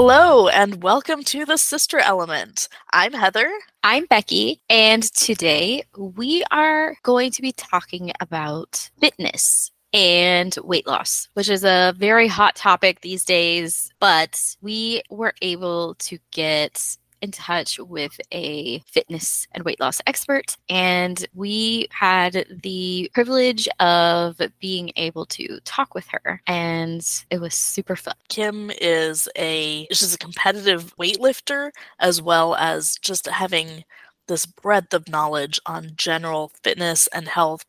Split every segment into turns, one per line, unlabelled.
Hello, and welcome to the Sister Element. I'm Heather.
I'm Becki, and today we are going to be talking about fitness and weight loss, which is a very hot topic these days. But we were able to get in touch with a fitness and weight loss expert, and we had the privilege of being able to talk with her, and it was super fun.
Kim is a she's a competitive weightlifter as well as just having this breadth of knowledge on general fitness and health,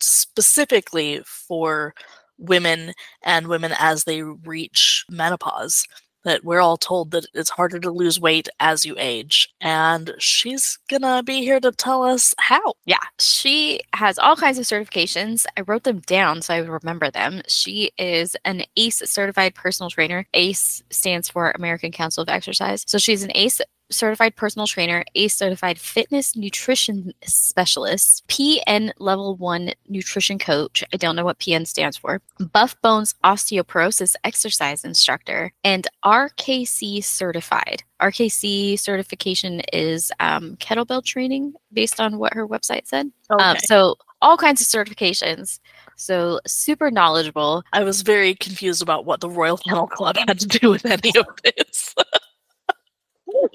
specifically for women and women as they reach menopause that we're all told that it's harder to lose weight as you age. And she's gonna be here to tell us how.
Yeah, she has all kinds of certifications. I wrote them down so I would remember them. She is an ACE certified personal trainer. ACE stands for American Council of Exercise. So she's an ACE certified personal trainer, a certified fitness nutrition specialist, PN level one nutrition coach. I don't know what PN stands for, Buff Bones osteoporosis exercise instructor, and RKC certified. RKC certification is um, kettlebell training based on what her website said. Um, okay. Um, so all kinds of certifications. So super knowledgeable.
I was very confused about what the Royal Kennel Club had to do with any of this.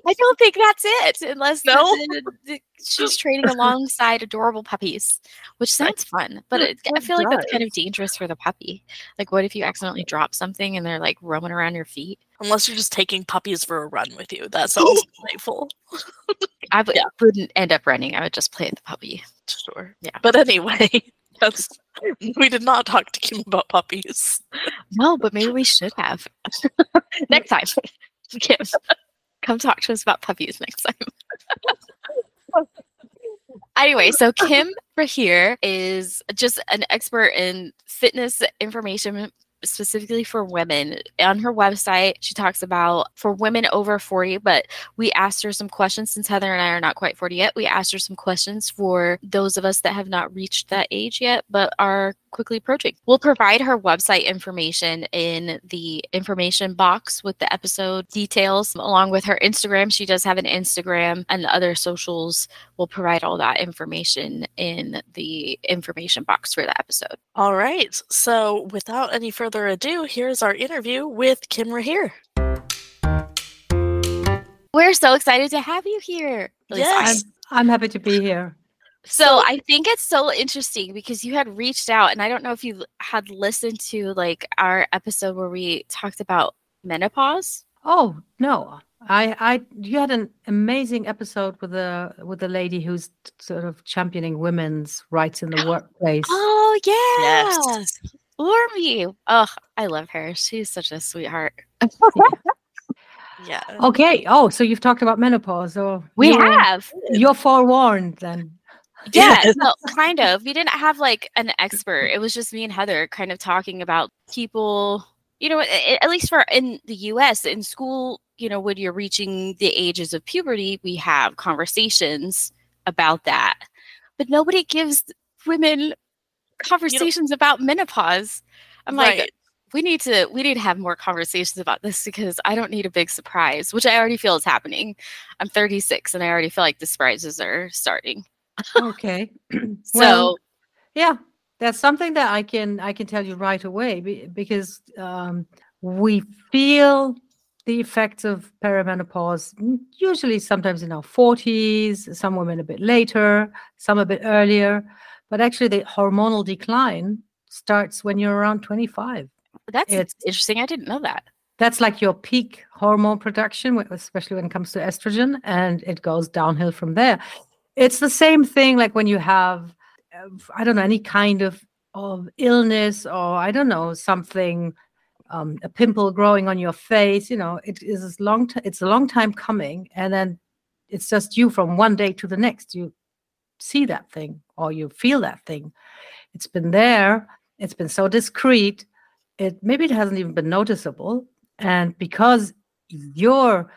I don't think that's it, unless no? the, the, she's training alongside adorable puppies, which sounds fun. But it, I feel like that's kind of dangerous for the puppy. Like, what if you accidentally drop something and they're like roaming around your feet?
Unless you're just taking puppies for a run with you, that sounds playful.
I w- yeah. wouldn't end up running. I would just play with the puppy.
Sure. Yeah. But anyway, that's we did not talk to Kim about puppies.
No, but maybe we should have next time. Kim. Come talk to us about puppies next time. anyway, so Kim here is just an expert in fitness information specifically for women. On her website, she talks about for women over 40, but we asked her some questions since Heather and I are not quite 40 yet. We asked her some questions for those of us that have not reached that age yet, but are quickly approaching. We'll provide her website information in the information box with the episode details, along with her Instagram. She does have an Instagram and other socials. We'll provide all that information in the information box for the episode.
All right. So, without any further ado, here's our interview with Kim Rahir.
We're so excited to have you here.
Yes. I'm, I'm happy to be here.
So I think it's so interesting because you had reached out, and I don't know if you had listened to like our episode where we talked about menopause.
Oh no, I, I, you had an amazing episode with a with a lady who's sort of championing women's rights in the workplace.
Oh yeah, yes, Urmi. Oh, I love her. She's such a sweetheart.
yeah.
Okay. Oh, so you've talked about menopause. So
we have.
You're forewarned then.
Yeah, no, kind of. We didn't have like an expert. It was just me and Heather kind of talking about people, you know, at least for in the US, in school, you know, when you're reaching the ages of puberty, we have conversations about that. But nobody gives women conversations about menopause. I'm right. like, we need to we need to have more conversations about this because I don't need a big surprise, which I already feel is happening. I'm 36 and I already feel like the surprises are starting
okay. so well, yeah, that's something that I can I can tell you right away because um, we feel the effects of perimenopause usually sometimes in our 40s some women a bit later some a bit earlier but actually the hormonal decline starts when you're around 25
that's it's, interesting. I didn't know that.
That's like your peak hormone production especially when it comes to estrogen and it goes downhill from there. It's the same thing like when you have uh, i don't know any kind of of illness or i don't know something um, a pimple growing on your face you know it is a long t- it's a long time coming and then it's just you from one day to the next. You see that thing or you feel that thing. It's been there. It's been so discreet. It maybe it hasn't even been noticeable. And because your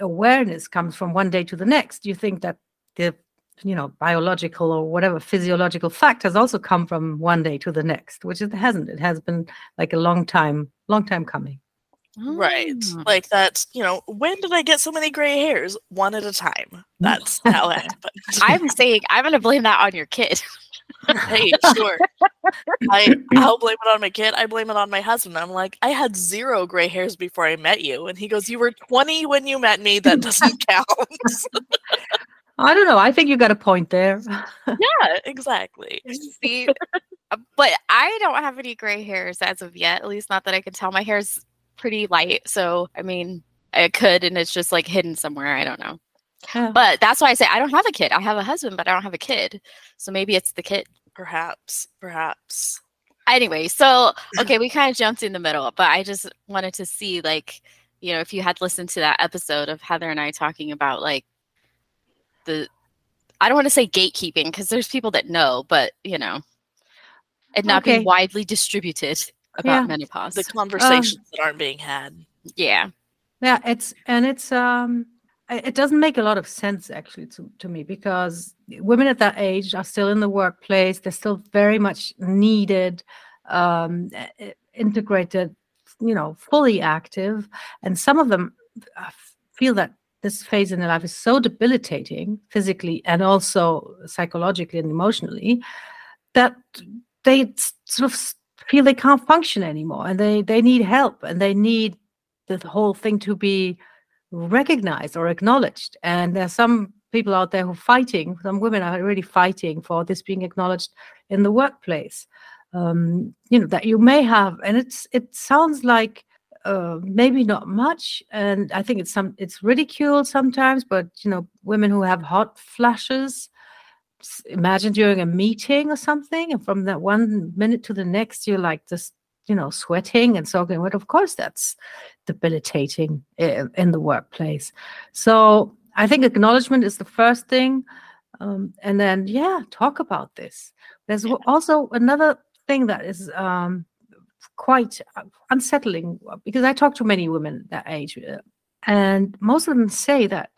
awareness comes from one day to the next you think that the you know biological or whatever physiological fact has also come from one day to the next which it hasn't. It has been like a long time long time coming
Right.
Oh.
Like that, you know, when did I get so many gray hairs? One at a time. That's how it happened.
I'm saying I'm gonna blame that on your kid.
hey, sure. I I'll blame it on my kid. I blame it on my husband. I'm like, I had zero gray hairs before I met you. And he goes, You were 20 when you met me. That doesn't count.
I don't know. I think you got a point there.
yeah, exactly.
See, uh, but I don't have any gray hairs as of yet. At least not that I can tell. My hair's pretty light, so I mean, I could, and it's just like hidden somewhere. I don't know.
Yeah.
But that's why I say I don't have a kid. I have a husband, but I don't have a kid. So maybe it's the kid.
Perhaps, perhaps.
Anyway, so okay, we kind of jumped in the middle, but I just wanted to see like, you know, if you had listened to that episode of Heather and I talking about like the I don't want to say gatekeeping because there's people that know, but you know, it not
Okay.
being widely distributed about
Yeah.
menopause.
The conversations that aren't being had.
yeah.
Yeah, it's and it's um it doesn't make a lot of sense actually to, to me because women at that age are still in the workplace, they're still very much needed, um i- i- integrated, you know, fully active, and some of them uh, feel that this phase in their life is so debilitating physically and also psychologically and emotionally that they sort of s- feel they can't function anymore and they they need help and they need the whole thing to be recognized or acknowledged. And there's some people out there who are fighting, some women are really fighting for this being acknowledged in the workplace. Um, you know, that you may have, and it's it sounds like uh, maybe not much, and I think it's some it's ridiculed sometimes, but you know, women who have hot flashes. Imagine during a meeting or something, and from that one minute to the next, you're like just you know sweating and soaking wet. Of course, that's debilitating in the workplace. So I think acknowledgement is the first thing. Um, and then, yeah, talk about this. There's w- also another thing that is um, quite uh, unsettling uh, because I talk to many women that age, uh, and most of them say that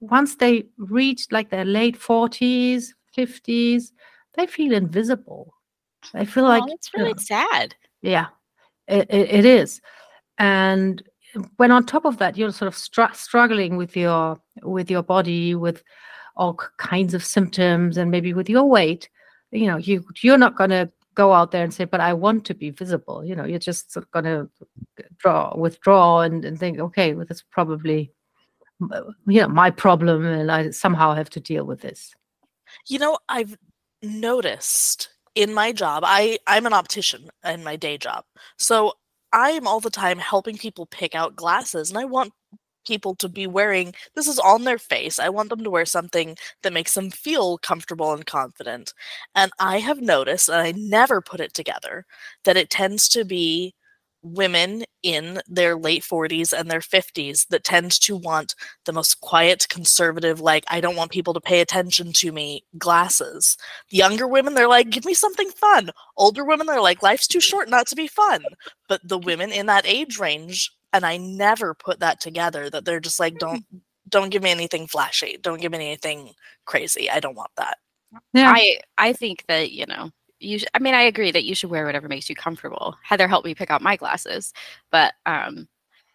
once they reach like their late 40s, 50s, they feel invisible. They feel oh, like
oh, it's
you know,
really sad.
yeah, it, it, it is. And when on top of that, you're sort of str- struggling with your with your body, with all kinds of symptoms, and maybe with your weight, you know, you you're not going to go out there and say, "But I want to be visible." You know, you're just sort of going to draw, withdraw, and, and think, "Okay, well, that's probably." You know, my problem, and I somehow have to deal with this.
You know, I've noticed in my job, I, I'm an optician in my day job. So I am all the time helping people pick out glasses, and I want people to be wearing this is on their face. I want them to wear something that makes them feel comfortable and confident. And I have noticed, and I never put it together, that it tends to be women in their late 40s and their 50s that tend to want the most quiet, conservative, like, I don't want people to pay attention to me glasses. Younger women, they're like, give me something fun. Older women, they're like, life's too short not to be fun. But the women in that age range, and I never put that together, that they're just like, don't don't give me anything flashy. Don't give me anything crazy. I don't want that.
Yeah,
I I think that you know you. I mean, I agree that you should wear whatever makes you comfortable. Heather helped me pick out my glasses, but um,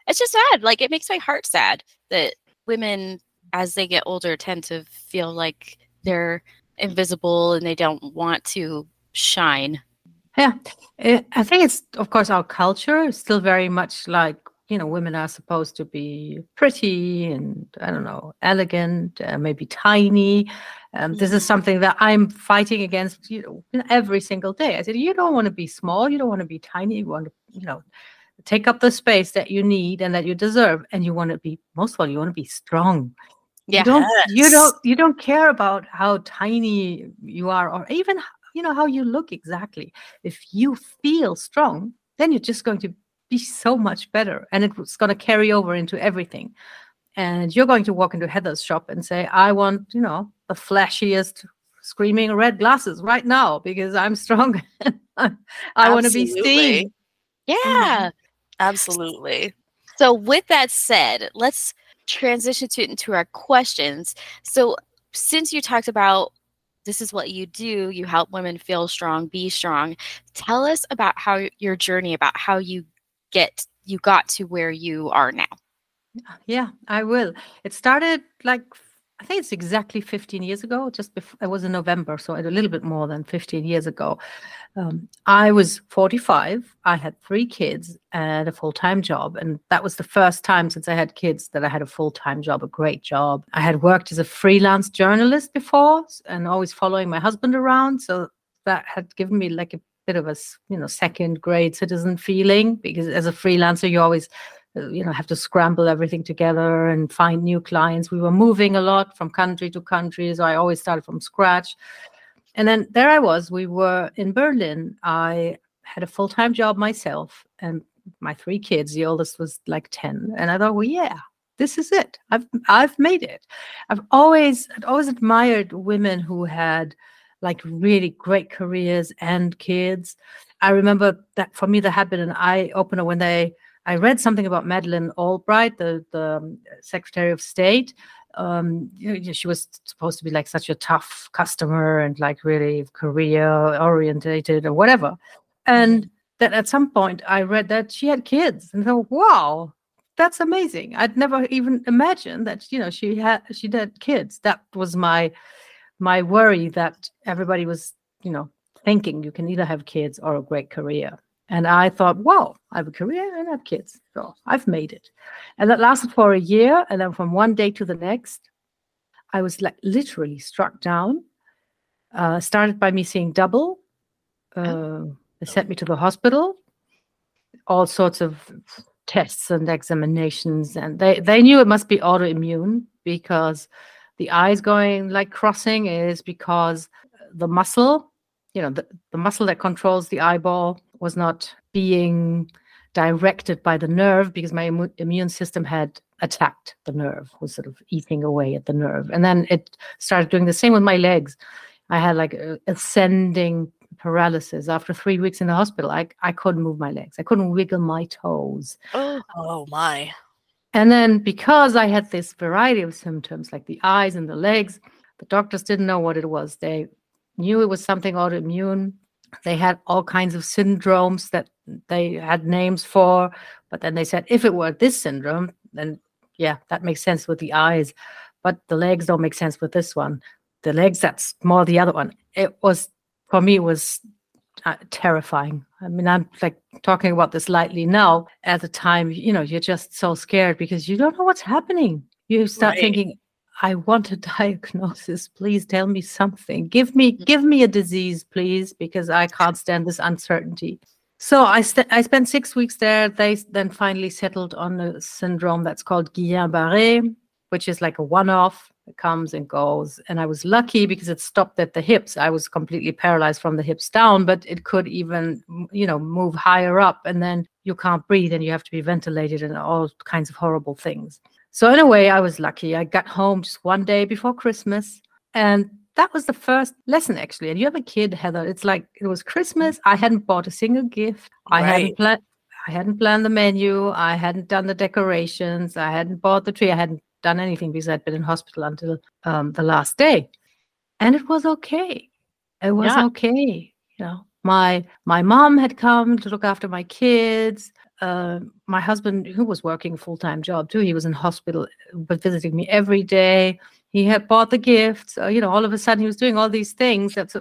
it's just sad. Like it makes my heart sad that women, as they get older, tend to feel like they're invisible and they don't want to shine.
Yeah, I think it's of course our culture is still very much like you know women are supposed to be pretty and I don't know elegant, uh, maybe tiny. Um, this is
Mhm.
something that I'm fighting against you know every single day. I said you don't want to be small, you don't want to be tiny, you want to you know take up the space that you need and that you deserve, and you want to be most of all you want to be strong.
Yeah.
You don't you don't you don't care about how tiny you are or even you know how you look exactly. If you feel strong, then you're just going to be so much better and it's going to carry over into everything. And you're going to walk into Heather's shop and say, I want, you know, the flashiest screaming red glasses right now because I'm strong. I want to be seen.
Yeah. Mm-hmm.
Absolutely.
So, with that said, let's transition to into our questions. So, since you talked about this is what you do, you help women feel strong, be strong. Tell us about how your journey, about how you get you got to where you are now.
Yeah, I will. It started like I think it's exactly 15 years ago. Just before it was in November, so a little bit more than 15 years ago. Um, I was 45. I had three kids and a full-time job, and that was the first time since I had kids that I had a full-time job, a great job. I had worked as a freelance journalist before, and always following my husband around, so that had given me like a bit of a you know second grade citizen feeling because as a freelancer you always uh, you know have to scramble everything together and find new clients. We were moving a lot from country to country so i always started from scratch. And then there i was we were in berlin. I had a full-time job myself and my three kids the oldest was like 10 and i thought well yeah this is it. I've i've made it. I've always I've always admired women who had like really great careers and kids. I remember that for me, there had been an eye opener when they I read something about Madeleine Albright, the the um, Secretary of State. Um, she was supposed to be like such a tough customer and like really career orientated or whatever. And that at some point I read that she had kids and thought, wow, that's amazing. I'd never even imagined that, you know, she had she had kids. That was my my worry that everybody was, you know, thinking you can either have kids or a great career. And I thought, well, I have a career and I have kids. So I've made it. And that lasted for a year. And then from one day to the next, I was like literally struck down. Uh, started by me seeing double. Uh, they sent me to the hospital. All sorts of tests and examinations. And they, they knew it must be autoimmune because the eyes going like crossing is because the muscle, you know, the, the muscle that controls the eyeball was not being directed by the nerve because my Im- immune system had attacked the nerve, was sort of eating away at the nerve. And then it started doing the same with my legs. I had like ascending paralysis after three weeks in the hospital. I, I couldn't move my legs. I couldn't wiggle my toes.
Oh, oh my.
And then because I had this variety of symptoms, like the eyes and the legs, the doctors didn't know what it was. They knew it was something autoimmune. They had all kinds of syndromes that they had names for, but then they said if it were this syndrome, then yeah, that makes sense with the eyes, but the legs don't make sense with this one. The legs, that's more the other one. It was for me, it was uh, terrifying. I mean, I'm like talking about this lightly now. At the time, you know, you're just so scared because you don't know what's happening. You start right. thinking, I want a diagnosis. Please tell me something. Give me mm. give me a disease, please, because I can't stand this uncertainty. So I st- I spent six weeks there. They then finally settled on a syndrome that's called Guillain-Barré, which is like a one-off. It comes and goes. And I was lucky because it stopped at the hips. I was completely paralyzed from the hips down, but it could even, you know, move higher up. And then you can't breathe and you have to be ventilated and all kinds of horrible things. So, in a way, I was lucky. I got home just one day before Christmas. And that was the first lesson, actually. And you have a kid, Heather. It's like it was Christmas. I hadn't bought a single gift. I right. hadn't planned. I hadn't planned the menu. I hadn't done the decorations. I hadn't bought the tree. I hadn't done anything because I'd been in hospital until um, the last day, and it was okay. It was yeah. okay. You know, my my mom had come to look after my kids. Uh, my husband, who was working a full time job too, he was in hospital, but visiting me every day. He had bought the gifts. Uh, you know, all of a sudden he was doing all these things that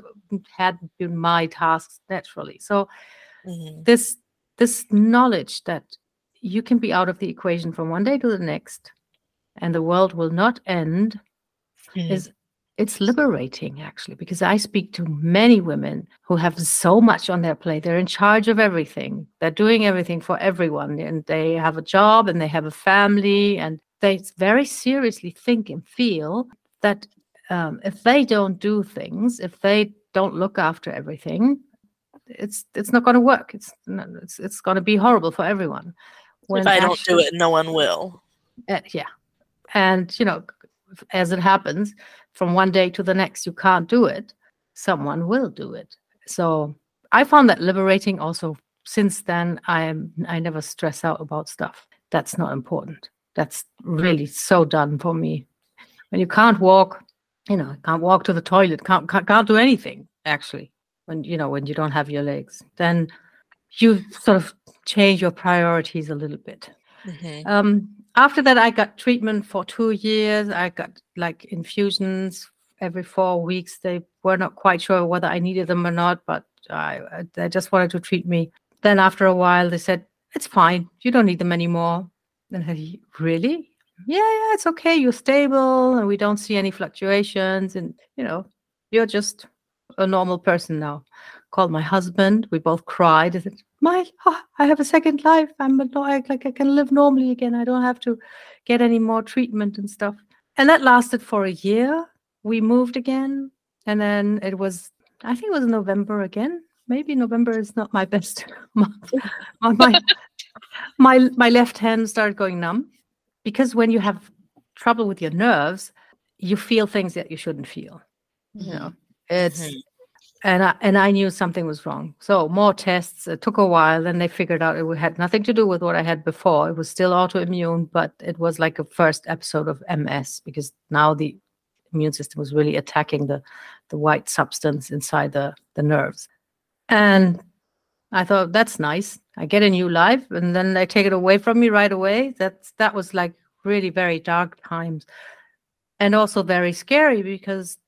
had been my tasks naturally. So mm-hmm. this this knowledge that you can be out of the equation from one day to the next and the world will not end mm. is it's liberating actually because i speak to many women who have so much on their plate. They're in charge of everything. They're doing everything for everyone and they have a job and they have a family and they very seriously think and feel that um, if they don't do things if they don't look after everything it's it's not going to work. It's it's, it's going to be horrible for everyone.
When if i don't do it no one will.
Uh, yeah and, you know, as it happens, from one day to the next, you can't do it, someone will do it. So I found that liberating also. Since then, I am I never stress out about stuff. That's not important. That's really so done for me. When you can't walk, you know, can't walk to the toilet, can't, can't can't do anything actually. When you know when you don't have your legs, then you sort of change your priorities a little bit.
Mhm.
Um, after that, I got treatment for two years. I got like infusions every four weeks. They were not quite sure whether I needed them or not, but I- they just wanted to treat me. Then after a while, they said, "It's fine. You don't need them anymore." And I said, "Really? Yeah, yeah, it's okay. You're stable, and we don't see any fluctuations. And you know, you're just a normal person now." Called my husband. We both cried. I said, "My, oh, I have a second life. I'm a, like I can live normally again. I don't have to get any more treatment and stuff." And that lasted for a year. We moved again, and then it was I think it was November again. Maybe November is not my best month. my, my my left hand started going numb because when you have trouble with your nerves, you feel things that you shouldn't feel. You know, it's
Mhm.
And I and I knew something was wrong. So more tests. It took a while. Then they figured out it had nothing to do with what I had before. It was still autoimmune, but it was like a first episode of MS because now the immune system was really attacking the the white substance inside the the nerves. And I thought that's nice. I get a new life, and then they take it away from me right away. That's that was like really very dark times, and also very scary because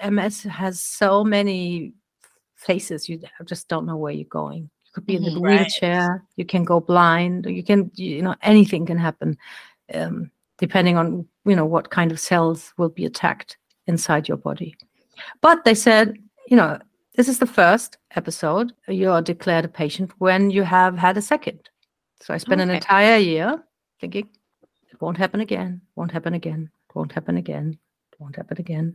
MS has so many faces. You just don't know where you're going. You could be in the
Mhm, right.
wheelchair. You can go blind. You can, you know, anything can happen, um, depending on you know what kind of cells will be attacked inside your body. But they said, you know, this is the first episode. You're declared a patient when you have had a second. So I spent an entire year thinking, it won't happen again, won't happen again, won't happen again, won't happen again.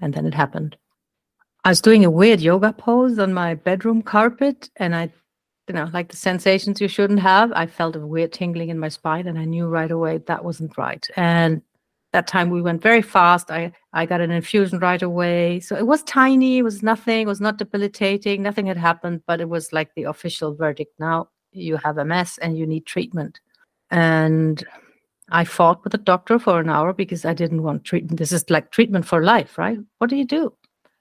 And then it happened. I was doing a weird yoga pose on my bedroom carpet, and I, you know, like the sensations you shouldn't have. I felt a weird tingling in my spine, and I knew right away that wasn't right. And that time we went very fast. I I got an infusion right away. So it was tiny, it was nothing, it was not debilitating, nothing had happened, but it was like the official verdict. Now you have MS and you need treatment. And I fought with the doctor for an hour because I didn't want treatment. This is like treatment for life, right? What do you do?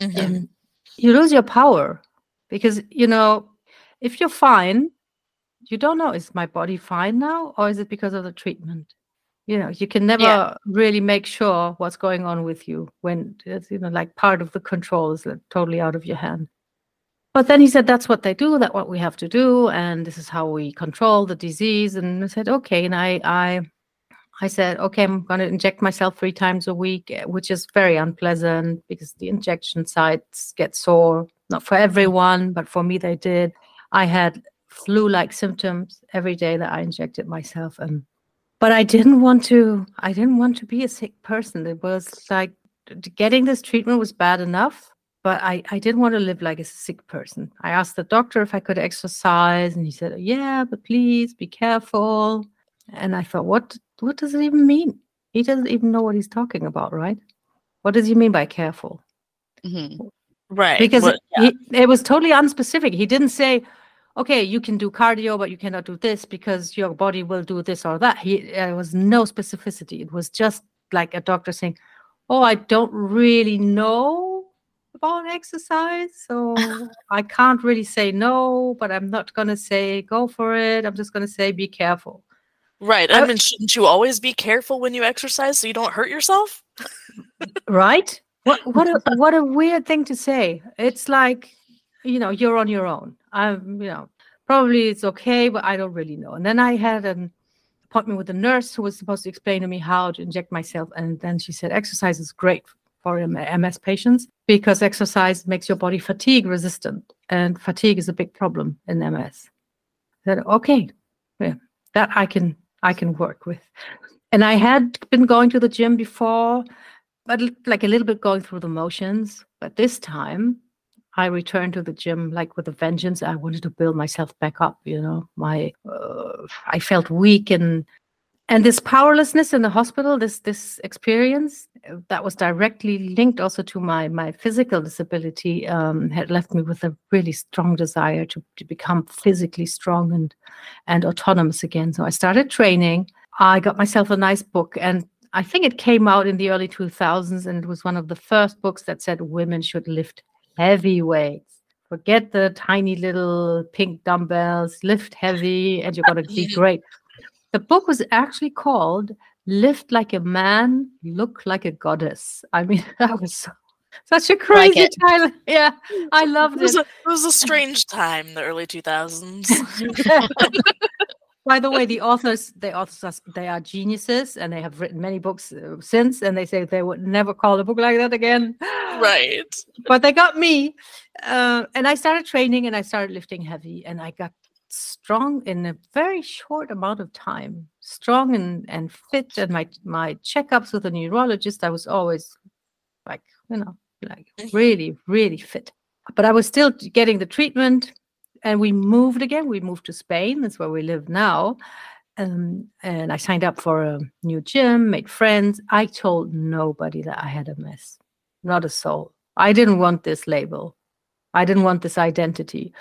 Mhm.
And you lose your power because you know if you're fine you don't know is my body fine now or is it because of the treatment you know you can never really make sure what's going on with you when it's you know like part of the control is like, totally out of your hand but then he said that's what they do that's what we have to do and this is how we control the disease and i said okay and i i I said, okay, I'm going to inject myself three times a week, eh, which is very unpleasant because the injection sites get sore. Not for everyone, but for me, they did. I had flu like symptoms every day that I injected myself. And but I didn't want to, I didn't want to be a sick person. It was like getting this treatment was bad enough, but I, I didn't want to live like a sick person. I asked the doctor if I could exercise, and he said, Yeah, but please be careful. And I thought, what what does it even mean? He doesn't even know what he's talking about, right? What does he mean by careful?
Mhm.
Right.
Because
what-
he, it was totally unspecific. He didn't say, okay, you can do cardio, but you cannot do this because your body will do this or that. He, there was no specificity. It was just like a doctor saying, oh, I don't really know about exercise. So I can't really say no, but I'm not going to say go for it. I'm just going to say be careful.
Right.
I-
mean, shouldn't you always be careful when you exercise so you don't hurt yourself?
right what what a what a weird thing to say it's like you know you're on your own i'm you know probably it's okay but i don't really know and then i had an appointment with a nurse who was supposed to explain to me how to inject myself and then she said exercise is great for ms patients because exercise makes your body fatigue resistant and fatigue is a big problem in ms I said okay yeah that i can i can work with and i had been going to the gym before but like a little bit going through the motions. But this time, I returned to the gym like with a vengeance. I wanted to build myself back up. You know, my uh, I felt weak and and this powerlessness in the hospital. This this experience uh, that was directly linked also to my my physical disability um, had left me with a really strong desire to to become physically strong and and autonomous again. So I started training. I got myself a nice book and I think it came out in the early 2000s and it was one of the first books that said women should lift heavy weights. Forget the tiny little pink dumbbells, lift heavy, and you're going to be great. The book was actually called Lift Like a Man, Look Like a Goddess. I mean, that was so, such a crazy title. Yeah, I loved
It was,
it.
a, it was a strange time, the early 2000s.
By the way, the authors, the authors, they are geniuses, and they have written many books uh, since. And they say they would never call a book like that again.
right.
But they got me, uh, and I started training, and I started lifting heavy, and I got strong in a very short amount of time. Strong and and fit, and my my checkups with a neurologist, I was always like you know like
Mhm.
really really fit. But I was still getting the treatment and we moved again. We moved to Spain. That's where we live now. Um, and I signed up for a new gym, made friends. I told nobody that I had MS, not a soul. I didn't want this label. I didn't want this identity.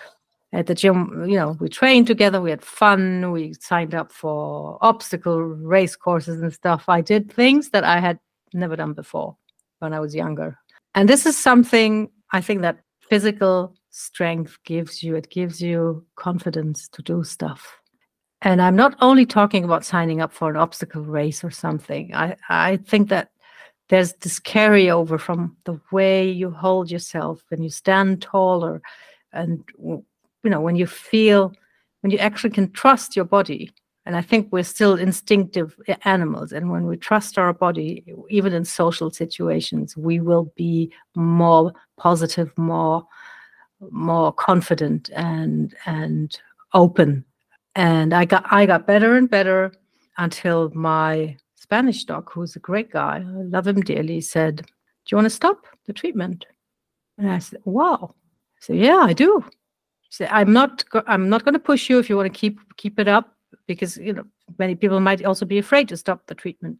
At the gym, you know, we trained together, we had fun, we signed up for obstacle race courses and stuff. I did things that I had never done before when I was younger. And this is something I think that physical strength gives you. It gives you confidence to do stuff. And I'm not only talking about signing up for an obstacle race or something. I, I think that there's this carryover from the way you hold yourself when you stand taller and you know when you feel when you actually can trust your body and i think we're still instinctive animals and when we trust our body even in social situations we will be more positive more more confident and and open. And i got i got better and better until my spanish doc who's a great guy i love him dearly said do you want to stop the treatment? And i said wow. Said yeah i do he said i'm not i'm not going to push you if you want to keep keep it up because you know many people might also be afraid to stop the treatment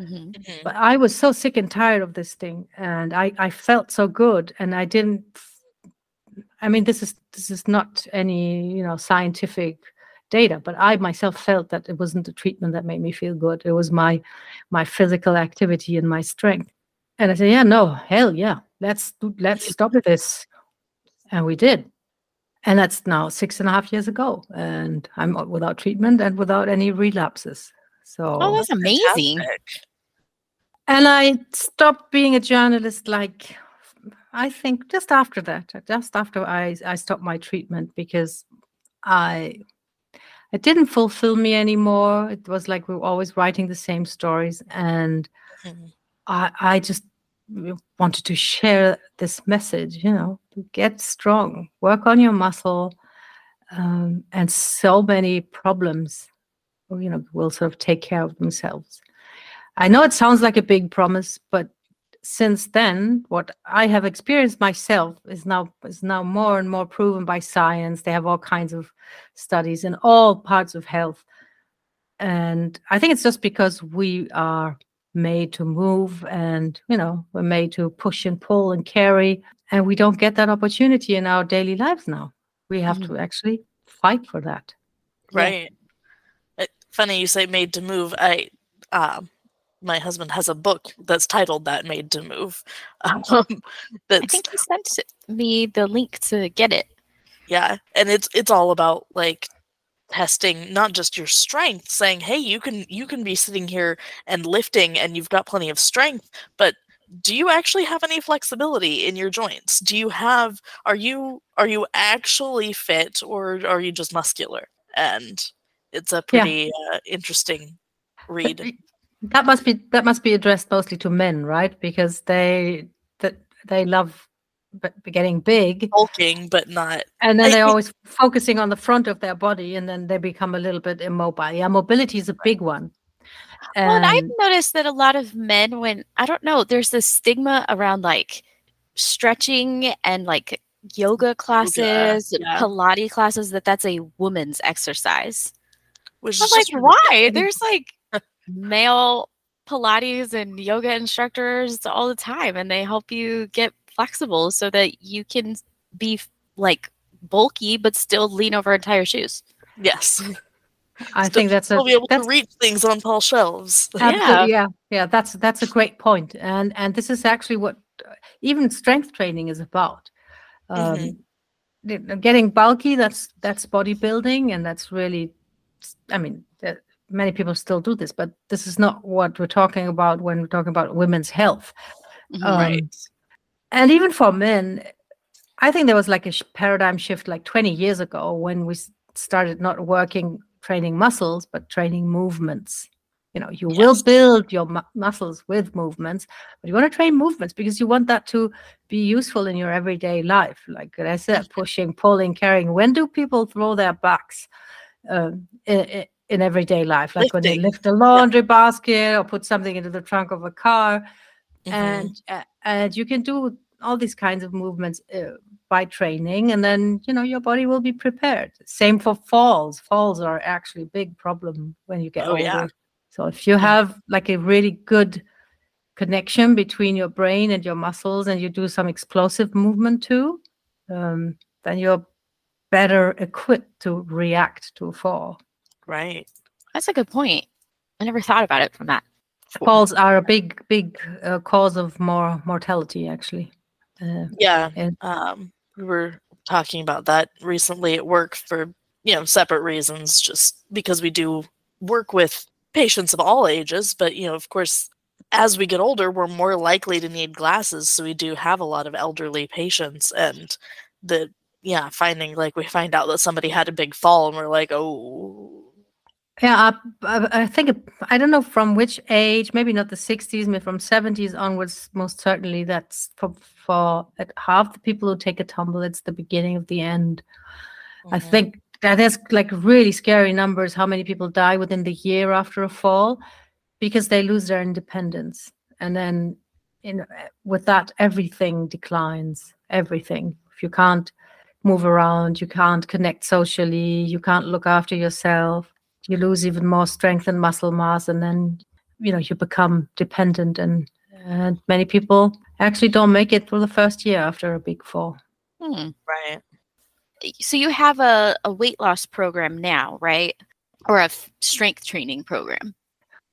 Mhm.
Mhm.
but I was so sick and tired of this thing, and I I felt so good, and I didn't. I mean, this is this is not any you know scientific data, but I myself felt that it wasn't the treatment that made me feel good. It was my my physical activity and my strength. And I said, yeah, no, hell yeah, let's do, let's stop this, and we did. And that's now six and a half years ago, and I'm without treatment and without any relapses. So
Oh, that's amazing.
And I stopped being a journalist like I think just after that, just after I, I stopped my treatment because I it didn't fulfill me anymore. It was like we were always writing the same stories and
Mhm.
I I just wanted to share this message, you know, get strong, work on your muscle, um, and so many problems, you know, will sort of take care of themselves. I know it sounds like a big promise, but since then, what I have experienced myself is now is now more and more proven by science. They have all kinds of studies in all parts of health, and I think it's just because we are made to move, and you know, we're made to push and pull and carry, and we don't get that opportunity in our daily lives now. We have to actually fight for that.
Yeah.
Right. Uh, Funny you say made to move. I um my husband has a book that's titled that made to move. Um,
I think you sent me the link to get it.
yeah, and it's it's all about like testing not just your strength saying hey you can you can be sitting here and lifting and you've got plenty of strength but do you actually have any flexibility in your joints do you have are you are you actually fit or are you just muscular and it's a
Yeah.
pretty uh, interesting read
That must be that must be addressed mostly to men, right? Because they that they love b- b- getting big,
bulking but not
and then they're always focusing on the front of their body, and then they become a little bit immobile. Yeah, mobility is a big one.
Well, and I've noticed that a lot of men, when I don't know, there's this stigma around like stretching and like yoga classes, and
yeah.
Pilates classes, that that's a woman's exercise.
which
I'm
is
like, why?
ridiculous.
There's like male Pilates and yoga instructors all the time, and they help you get flexible so that you can be like bulky but still lean over entire shoes.
yes
I
Still-
think that's a
be able
that's
to reach things on tall shelves
Absolutely, yeah, yeah. That's that's a great point, and and this is actually what uh, even strength training is about. Um,
Mhm.
getting bulky that's that's bodybuilding and that's really i mean many people still do this but this is not what we're talking about when we're talking about women's health
mm-hmm. um, right
and even for men i think there was like a paradigm shift like 20 years ago when we started not working training muscles but training movements you know you yes. will build your mu- muscles with movements but you want to train movements because you want that to be useful in your everyday life like i said pushing pulling carrying when do people throw their backs uh, in, in, everyday life like Lifting. when they lift a laundry yeah. basket or put something into the trunk of a car mm-hmm. and uh, and you can do all these kinds of movements uh, by training and then you know your body will be prepared same for falls falls are actually a big problem when you get oh, older yeah. So if you have like a really good connection between your brain and your muscles and you do some explosive movement too, um, then you're better equipped to react to a fall.
Right.
That's a good point. I never thought about it from that.
Falls are a big, big uh, cause of more mortality, actually.
Uh, yeah. And, um, we were talking about that recently at work for you know separate reasons, just because we do work with patients of all ages, but you know, of course, as we get older, we're more likely to need glasses. So we do have a lot of elderly patients, and the yeah, finding like we find out that somebody had a big fall, and we're like, oh.
Yeah, I, I think I don't know from which age. Maybe not the '60s, maybe from '70s onwards. Most certainly, that's for, for half the people who take a tumble. It's the beginning of the end. Mm-hmm. I think that is like really scary numbers how many people die within the year after a fall because they lose their independence and then in with that everything declines everything if you can't move around you can't connect socially you can't look after yourself you lose even more strength and muscle mass and then you know you become dependent and and many people actually don't make it through the first year after a big fall
hmm.
right
so you have a, a weight loss program now, right? Or a f- strength training program?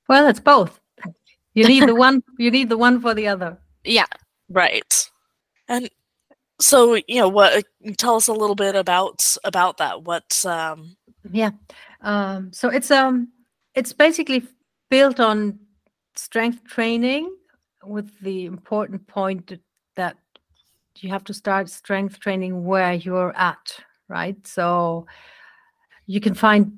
Well, it's both. You need the one. You need the one for the other.
Yeah.
Right. And so, you know, what? Uh, tell us a little bit about about that. What? Um...
Yeah. Um, so it's um, it's basically built on strength training, with the important point that you have to start strength training where you're at, right? So you can find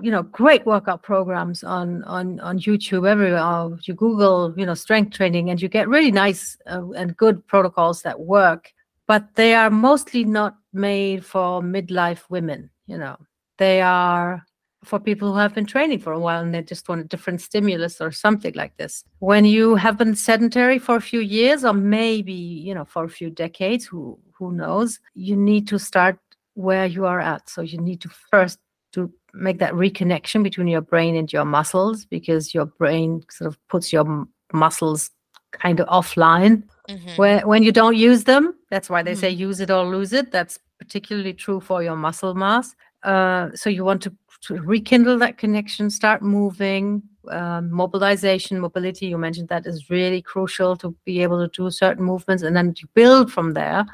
you know great workout programs on on on youtube everywhere you google you know strength training and you get really nice uh, and good protocols that work but they are mostly not made for midlife women you know they are for people who have been training for a while and they just want a different stimulus or something like this. When you have been sedentary for a few years or maybe, you know, for a few decades, who who knows, you need to start where you are at. So you need to first to make that reconnection between your brain and your muscles because your brain sort of puts your muscles kind of offline mm-hmm. when when you don't use them. That's why they mm-hmm. say use it or lose it. That's particularly true for your muscle mass. Uh, so you want to to rekindle that connection, start moving, um, mobilization, mobility. You mentioned that is really crucial to be able to do certain movements, and then you build from there.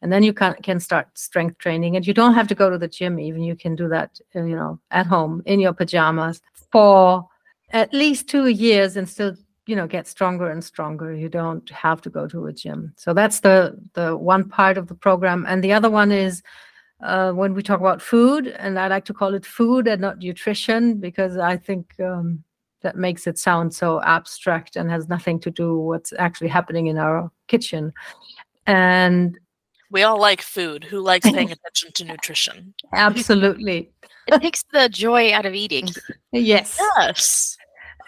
And then you can can start strength training, and you don't have to go to the gym. Even you can do that, uh, you know, at home in your pajamas for at least two years, and still, you know, get stronger and stronger. You don't have to go to a gym. So that's the the one part of the program, and the other one is uh, when we talk about food, and I like to call it food and not nutrition because I think um, that makes it sound so abstract and has nothing to do with what's actually happening in our kitchen. And
we all like food. Who likes paying attention to nutrition?
Absolutely.
it takes the joy out of eating.
Yes.
Yes.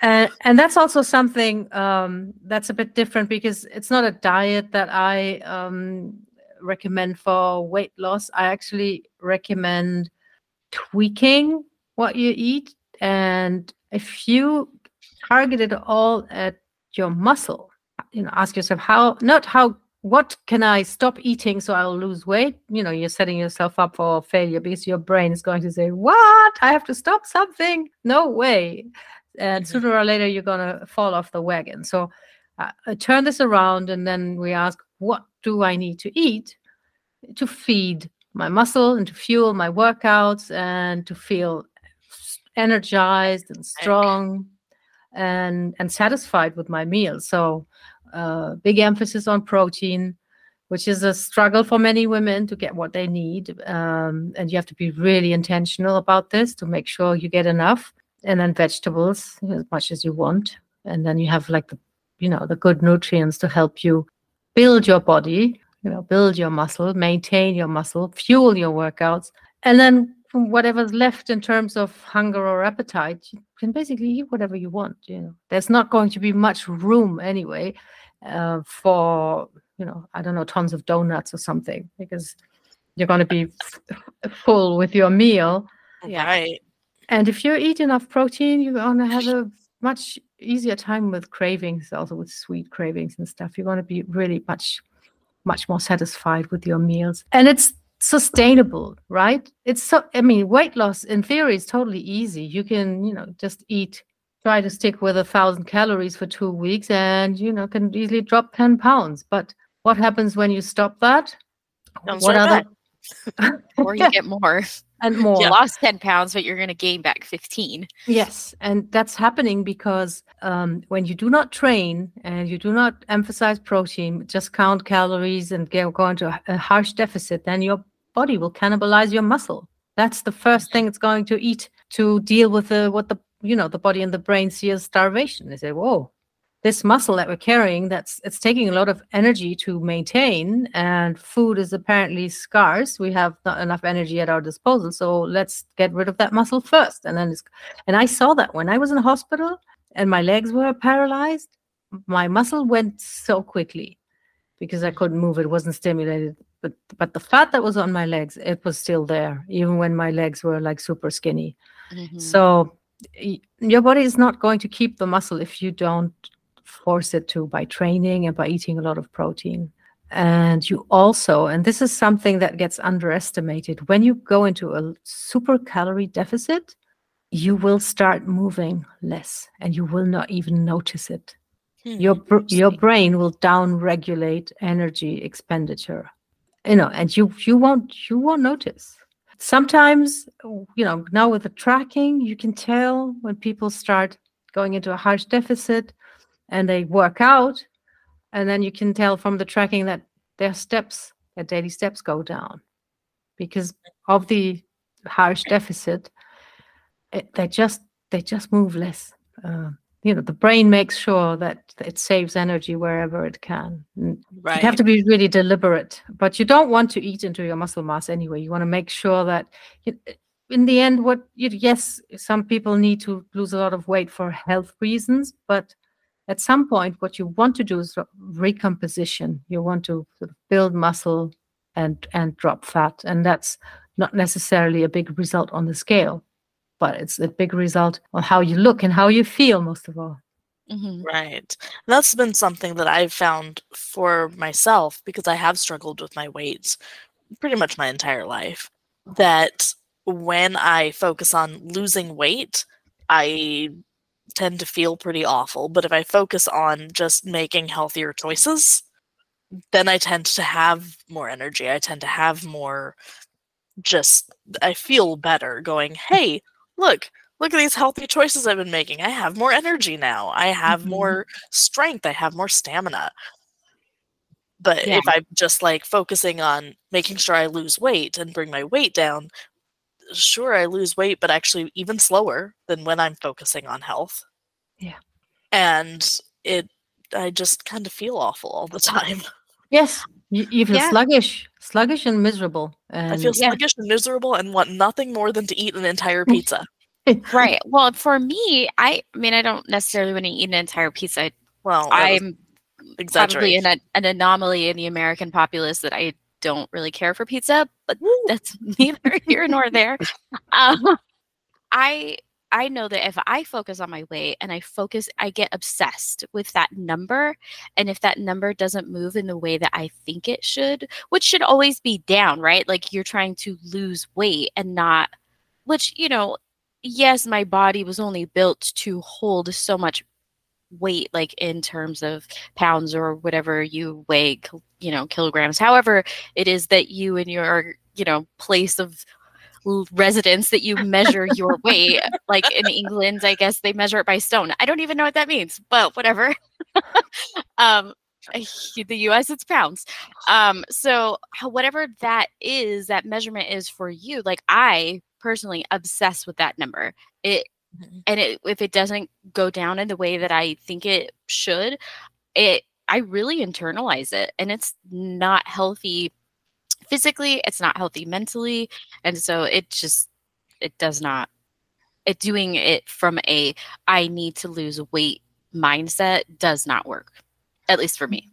And, and that's also something um, that's a bit different because it's not a diet that I um, recommend for weight loss. I actually recommend tweaking what you eat. And if you target it all at your muscle, you know, ask yourself how, not how, what can I stop eating so I'll lose weight? You know, you're setting yourself up for failure because your brain is going to say, What? I have to stop something? No way. And mm-hmm. sooner or later, you're going to fall off the wagon. So uh, turn this around and then we ask, What do I need to eat to feed my muscle and to fuel my workouts and to feel energized and strong and and satisfied with my meal. So uh, big emphasis on protein which is a struggle for many women to get what they need um, and you have to be really intentional about this to make sure you get enough and then vegetables as much as you want. And then you have like the you know the good nutrients to help you build your body you know build your muscle maintain your muscle fuel your workouts and then whatever's left in terms of hunger or appetite you can basically eat whatever you want you know there's not going to be much room anyway uh, for you know i don't know tons of donuts or something because you're going to be f- full with your meal
yeah. right
and if you eat enough protein you're going to have a much easier time with cravings also with sweet cravings and stuff. You're going to be really much much more satisfied with your meals. And it's sustainable right? It's so i mean weight loss in theory is totally easy. You can you know just eat try to stick with a thousand calories for two weeks and you know can easily drop 10 pounds. But what happens when you stop that?
Don't what other
or you get more
and more.
You lost 10 pounds, but you're going to gain back 15.
Yes. And that's happening because um, when you do not train and you do not emphasize protein, just count calories and go, go into a, a harsh deficit, then your body will cannibalize your muscle. That's the first thing it's going to eat to deal with the, what the, you know, the body and the brain see as starvation. They say, whoa, this muscle that we're carrying that's it's taking a lot of energy to maintain and food is apparently scarce. We have not enough energy at our disposal so let's get rid of that muscle first. And then it's and i saw that when i was in hospital and my legs were paralyzed my muscle went so quickly because i couldn't move. It wasn't stimulated but but the fat that was on my legs it was still there even when my legs were like super skinny. Mm-hmm. so your body is not going to keep the muscle if you don't force it to by training and by eating a lot of protein. And you also, and this is something that gets underestimated, when you go into a super calorie deficit, you will start moving less and you will not even notice it. Hmm, your your brain will down regulate energy expenditure. You know, and you you won't you won't notice. Sometimes, you know, now with the tracking, you can tell when people start going into a harsh deficit and they work out and then you can tell from the tracking that their steps their daily steps go down. Because of the harsh deficit it, they just they just move less. Uh, you know the brain makes sure that it saves energy wherever it can. Right. you have to be really deliberate but you don't want to eat into your muscle mass anyway. You want to make sure that you, in the end what you, yes some people need to lose a lot of weight for health reasons but at some point, what you want to do is recomposition. You want to sort of build muscle and and drop fat, and that's not necessarily a big result on the scale, but it's a big result on how you look and how you feel, most of all.
Mm-hmm. Right. And that's been something that I've found for myself because I have struggled with my weight pretty much my entire life. That when I focus on losing weight, I tend to feel pretty awful. But if I focus on just making healthier choices, then I tend to have more energy. I tend to have more just, I feel better going, hey, look, look at these healthy choices I've been making. I have more energy now. I have mm-hmm. more strength. I have more stamina. But yeah. if I'm just like focusing on making sure I lose weight and bring my weight down, sure I lose weight, but actually even slower than when I'm focusing on health.
Yeah.
And it I just kind of feel awful all the time.
Yes. You, you feel yeah. sluggish, sluggish and miserable. And,
I feel yeah. sluggish and miserable and want nothing more than to eat an entire pizza.
right. Well, for me, I, I mean, I don't necessarily want to eat an entire pizza.
Well,
I'm probably an, an anomaly in the American populace that I don't really care for pizza, but that's neither here nor there. Um, I I know that if I focus on my weight and I focus, I get obsessed with that number. And if that number doesn't move in the way that I think it should, which should always be down, right? Like you're trying to lose weight and not, which, you know, yes, my body was only built to hold so much weight like in terms of pounds or whatever you weigh you know kilograms. However it is that you in your you know place of residence that you measure your weight. Like in england i guess they measure it by stone. I don't even know what that means but whatever. Um the us it's pounds. Um so whatever that is that measurement is for you like i personally obsessed with that number. It mm-hmm. and it, if it doesn't go down in the way that i think it should it i really internalize it and it's not healthy physically it's not healthy mentally and so it just it does not it doing it from a i need to lose weight mindset does not work at least for me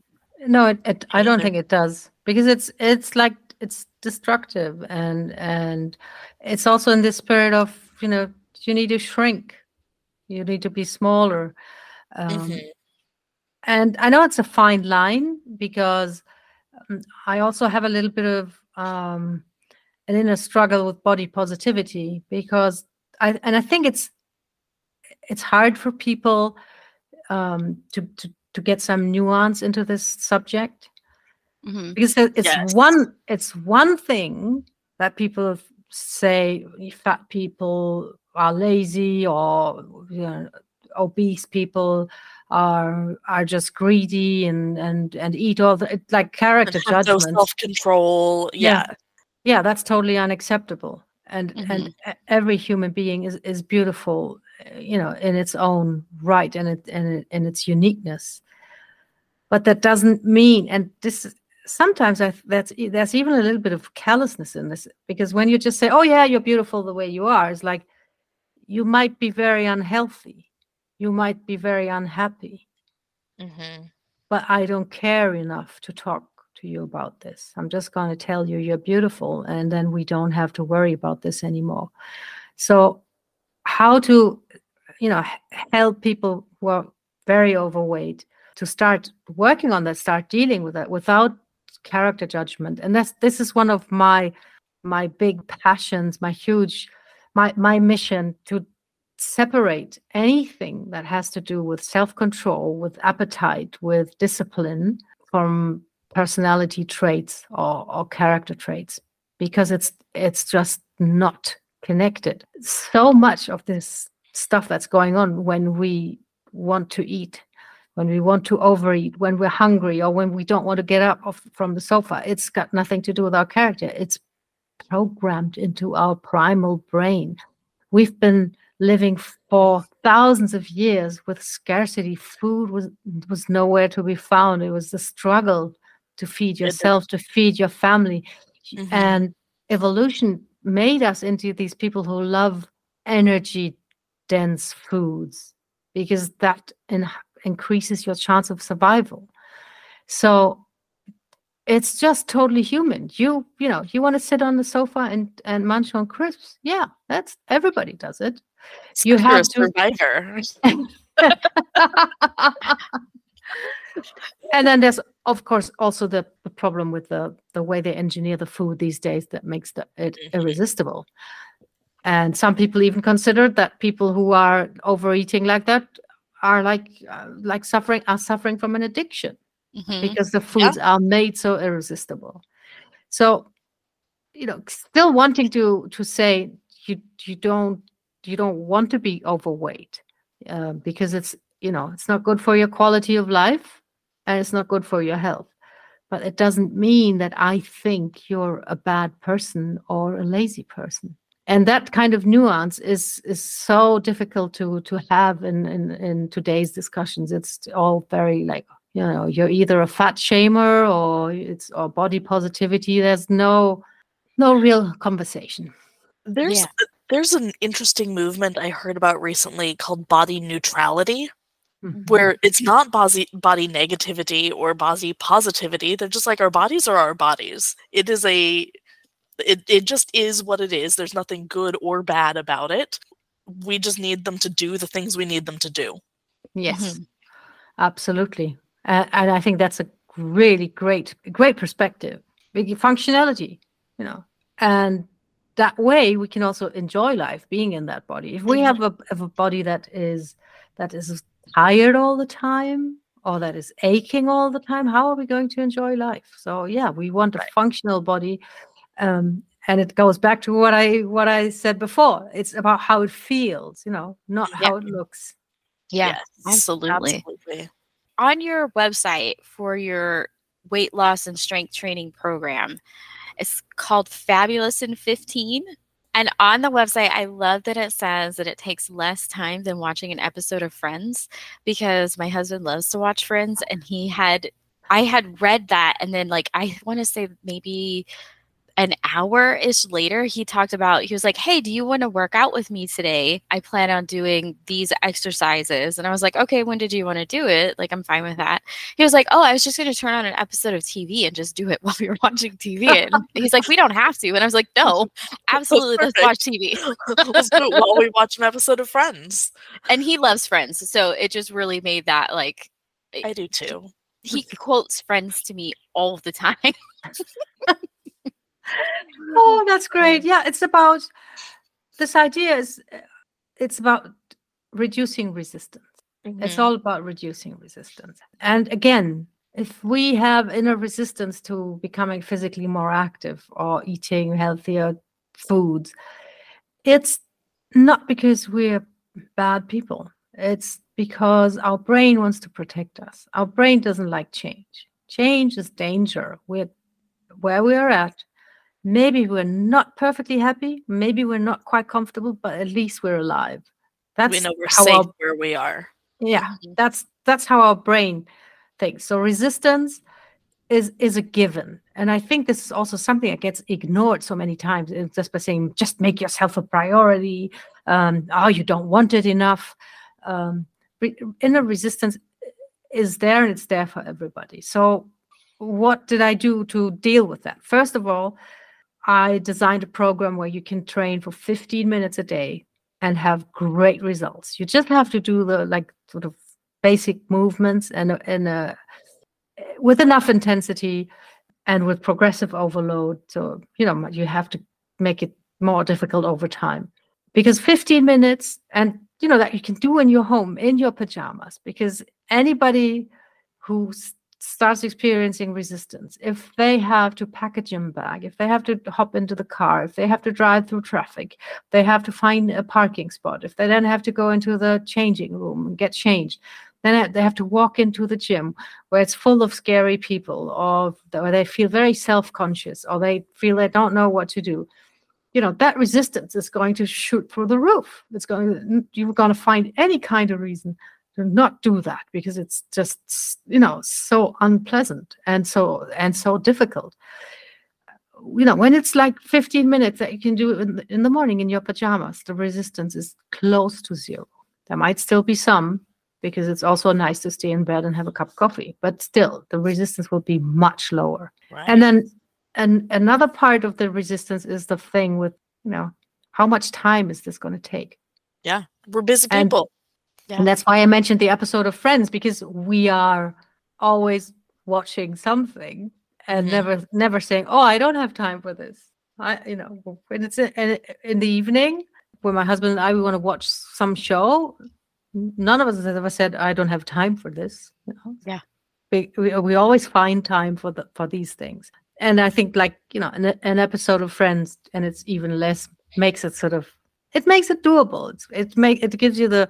no it, it, i don't think it does because it's it's like it's destructive and and it's also in the spirit of you know you need to shrink you need to be smaller um, mm-hmm. and i know it's a fine line because um, I also have a little bit of um, an inner struggle with body positivity because I and I think it's it's hard for people um, to, to to get some nuance into this subject mm-hmm. because it's yes. one it's one thing that people say fat people are lazy or you know, obese people are are just greedy and and and eat all the like character judgment
self control yeah.
yeah. yeah that's totally unacceptable and mm-hmm. and every human being is is beautiful eh, you know in its own right and it and in its uniqueness but that doesn't mean and this sometimes I, that's there's even a little bit of callousness in this because when you just say oh yeah you're beautiful the way you are it's like you might be very unhealthy you might be very unhappy. Mm-hmm. But I don't care enough to talk to you about this. I'm just going to tell you you're beautiful, and then we don't have to worry about this anymore. So, how to, you know, help people who are very overweight to start working on that, start dealing with that without character judgment, and that's this is one of my my big passions, my huge my my mission to separate anything that has to do with self control, with appetite, with discipline from personality traits or, or character traits because it's it's just not connected. So much of this stuff that's going on when we want to eat, when we want to overeat, when we're hungry, or when we don't want to get up off from the sofa, it's got nothing to do with our character. It's programmed into our primal brain. We've been living for thousands of years with scarcity. Food was was nowhere to be found. It was a struggle to feed yourself, to feed your family, mm-hmm. and evolution made us into these people who love energy dense foods because that in, increases your chance of survival. So it's just totally human. You you know you want to sit on the sofa and and munch on crisps. Yeah, that's everybody does it
you have a survivor.
and then there's of course also the, the problem with the the way they engineer the food these days that makes the, it mm-hmm. irresistible and some people even consider that people who are overeating like that are like uh, like suffering are suffering from an addiction mm-hmm. because the foods yeah. are made so irresistible so you know still wanting to to say you you don't you don't want to be overweight uh, because it's you know it's not good for your quality of life and it's not good for your health but it doesn't mean that i think you're a bad person or a lazy person and that kind of nuance is is so difficult to to have in in, in today's discussions it's all very like you know you're either a fat shamer or it's or body positivity there's no no real conversation
there's yeah. There's an interesting movement I heard about recently called body neutrality, mm-hmm. where it's not body, body negativity or body positivity. They're just like our bodies are our bodies. It is a it, it just is what it is. There's nothing good or bad about it. We just need them to do the things we need them to do.
Yes, mm-hmm. absolutely. Uh, and I think that's a really great, great perspective. Big functionality, you know, and that way we can also enjoy life being in that body if we have a, have a body that is that is tired all the time or that is aching all the time, how are we going to enjoy life? So yeah, we want a
Right.
functional body. Um, and it goes back to what I what I said before. It's about how it feels, you know, not
Yeah.
how it looks.
Yeah,
Yes,
absolutely.
absolutely.
On your website for your weight loss and strength training program. It's called Fabulous in 15. And on the website, I love that it says that it takes less time than watching an episode of Friends because my husband loves to watch Friends and he had I had read that and then like I want to say maybe an hour ish later, he talked about, he was like, Hey, do you want to work out with me today? I plan on doing these exercises. And I was like, Okay, when did you want to do it? Like, I'm fine with that. He was like, Oh, I was just going to turn on an episode of TV and just do it while we were watching TV. And he's like, We don't have to. And I was like, No, oh, absolutely. Let's watch TV.
Let's do it while we watch an episode of Friends.
And he loves Friends. So it just really made that like,
I do too.
he quotes Friends to me all the time.
Oh, that's great. Yeah, it's about this idea is it's about reducing resistance. It's
Mhm.
all about reducing resistance. And again, if we have inner resistance to becoming physically more active or eating healthier foods, it's not because we're bad people. It's because our brain wants to protect us. Our brain doesn't like change. Change is danger. We're where we are at. Maybe we're not perfectly happy. Maybe we're not quite comfortable, but at least we're alive. That's
we know we're
how
safe
our
where we are.
yeah
Mhm.
that's that's how our brain thinks so resistance is is a given and i think this is also something that gets ignored so many times it's just by saying just make yourself a priority um oh you don't want it enough um re- inner resistance is there and it's there for everybody so what did i do to deal with that first of all i designed a program where you can train for 15 minutes a day and have great results. You just have to do the like sort of basic movements and a- and uh, with enough intensity and with progressive overload. So you know you have to make it more difficult over time because 15 minutes and you know that you can do in your home in your pajamas because anybody who s- starts experiencing resistance. If they have to pack a gym bag if they have to hop into the car if they have to drive through traffic they have to find a parking spot if they then have to go into the changing room and get changed then they have to walk into the gym where it's full of scary people or or they feel very self-conscious or they feel they don't know what to do. You know that resistance is going to shoot through the roof. It's going you're going to find any kind of reason not do that because it's just you know so unpleasant and so and so difficult you know when it's like 15 minutes that you can do it in the, in the morning in your pajamas the resistance is close to zero there might still be some because it's also nice to stay in bed and have a cup of coffee but still the resistance will be much lower
Right.
and then and another part of the resistance is the thing with you know how much time is this going to take Yeah.
we're busy people.
Yeah.
and that's why i mentioned the episode of friends because we are always watching something and
Mhm.
never never saying oh i don't have time for this i you know when it's in, in, in the evening when my husband and i we want to watch some show none of us has ever said i don't have time for this you know?
Yeah.
we, we, we always find time for the for these things and i think like you know an, an episode of friends and it's even less makes it sort of it makes it doable it's it make it gives you the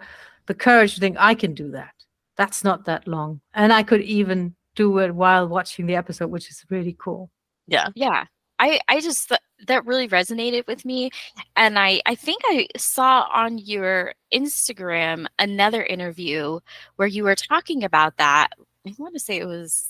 the courage to think i can do that. That's not that long. And i could even do it while watching the episode which is really cool.
Yeah.
yeah. I i just th- that really resonated with me. And i i think i saw on your instagram another interview where you were talking about that. I want to say it was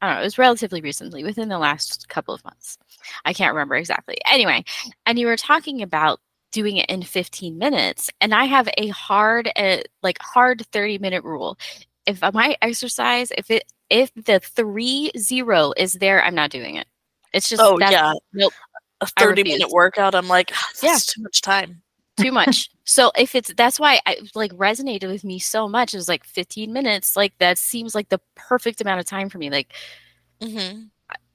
i don't know it was relatively recently within the last couple of months. I can't remember exactly. Anyway and you were talking about doing it in 15 minutes and i have a hard uh, like hard 30 minute rule if my exercise if it if the three zero is there i'm not doing it it's just
Oh,
that's-
yeah.
nope
A
I
30 minute workout. I'm like, "Ah, that's
Yeah.
too much time.
too much so if it's that's why i like resonated with me so much it was like 15 minutes like that seems like the perfect amount of time for me like
hmm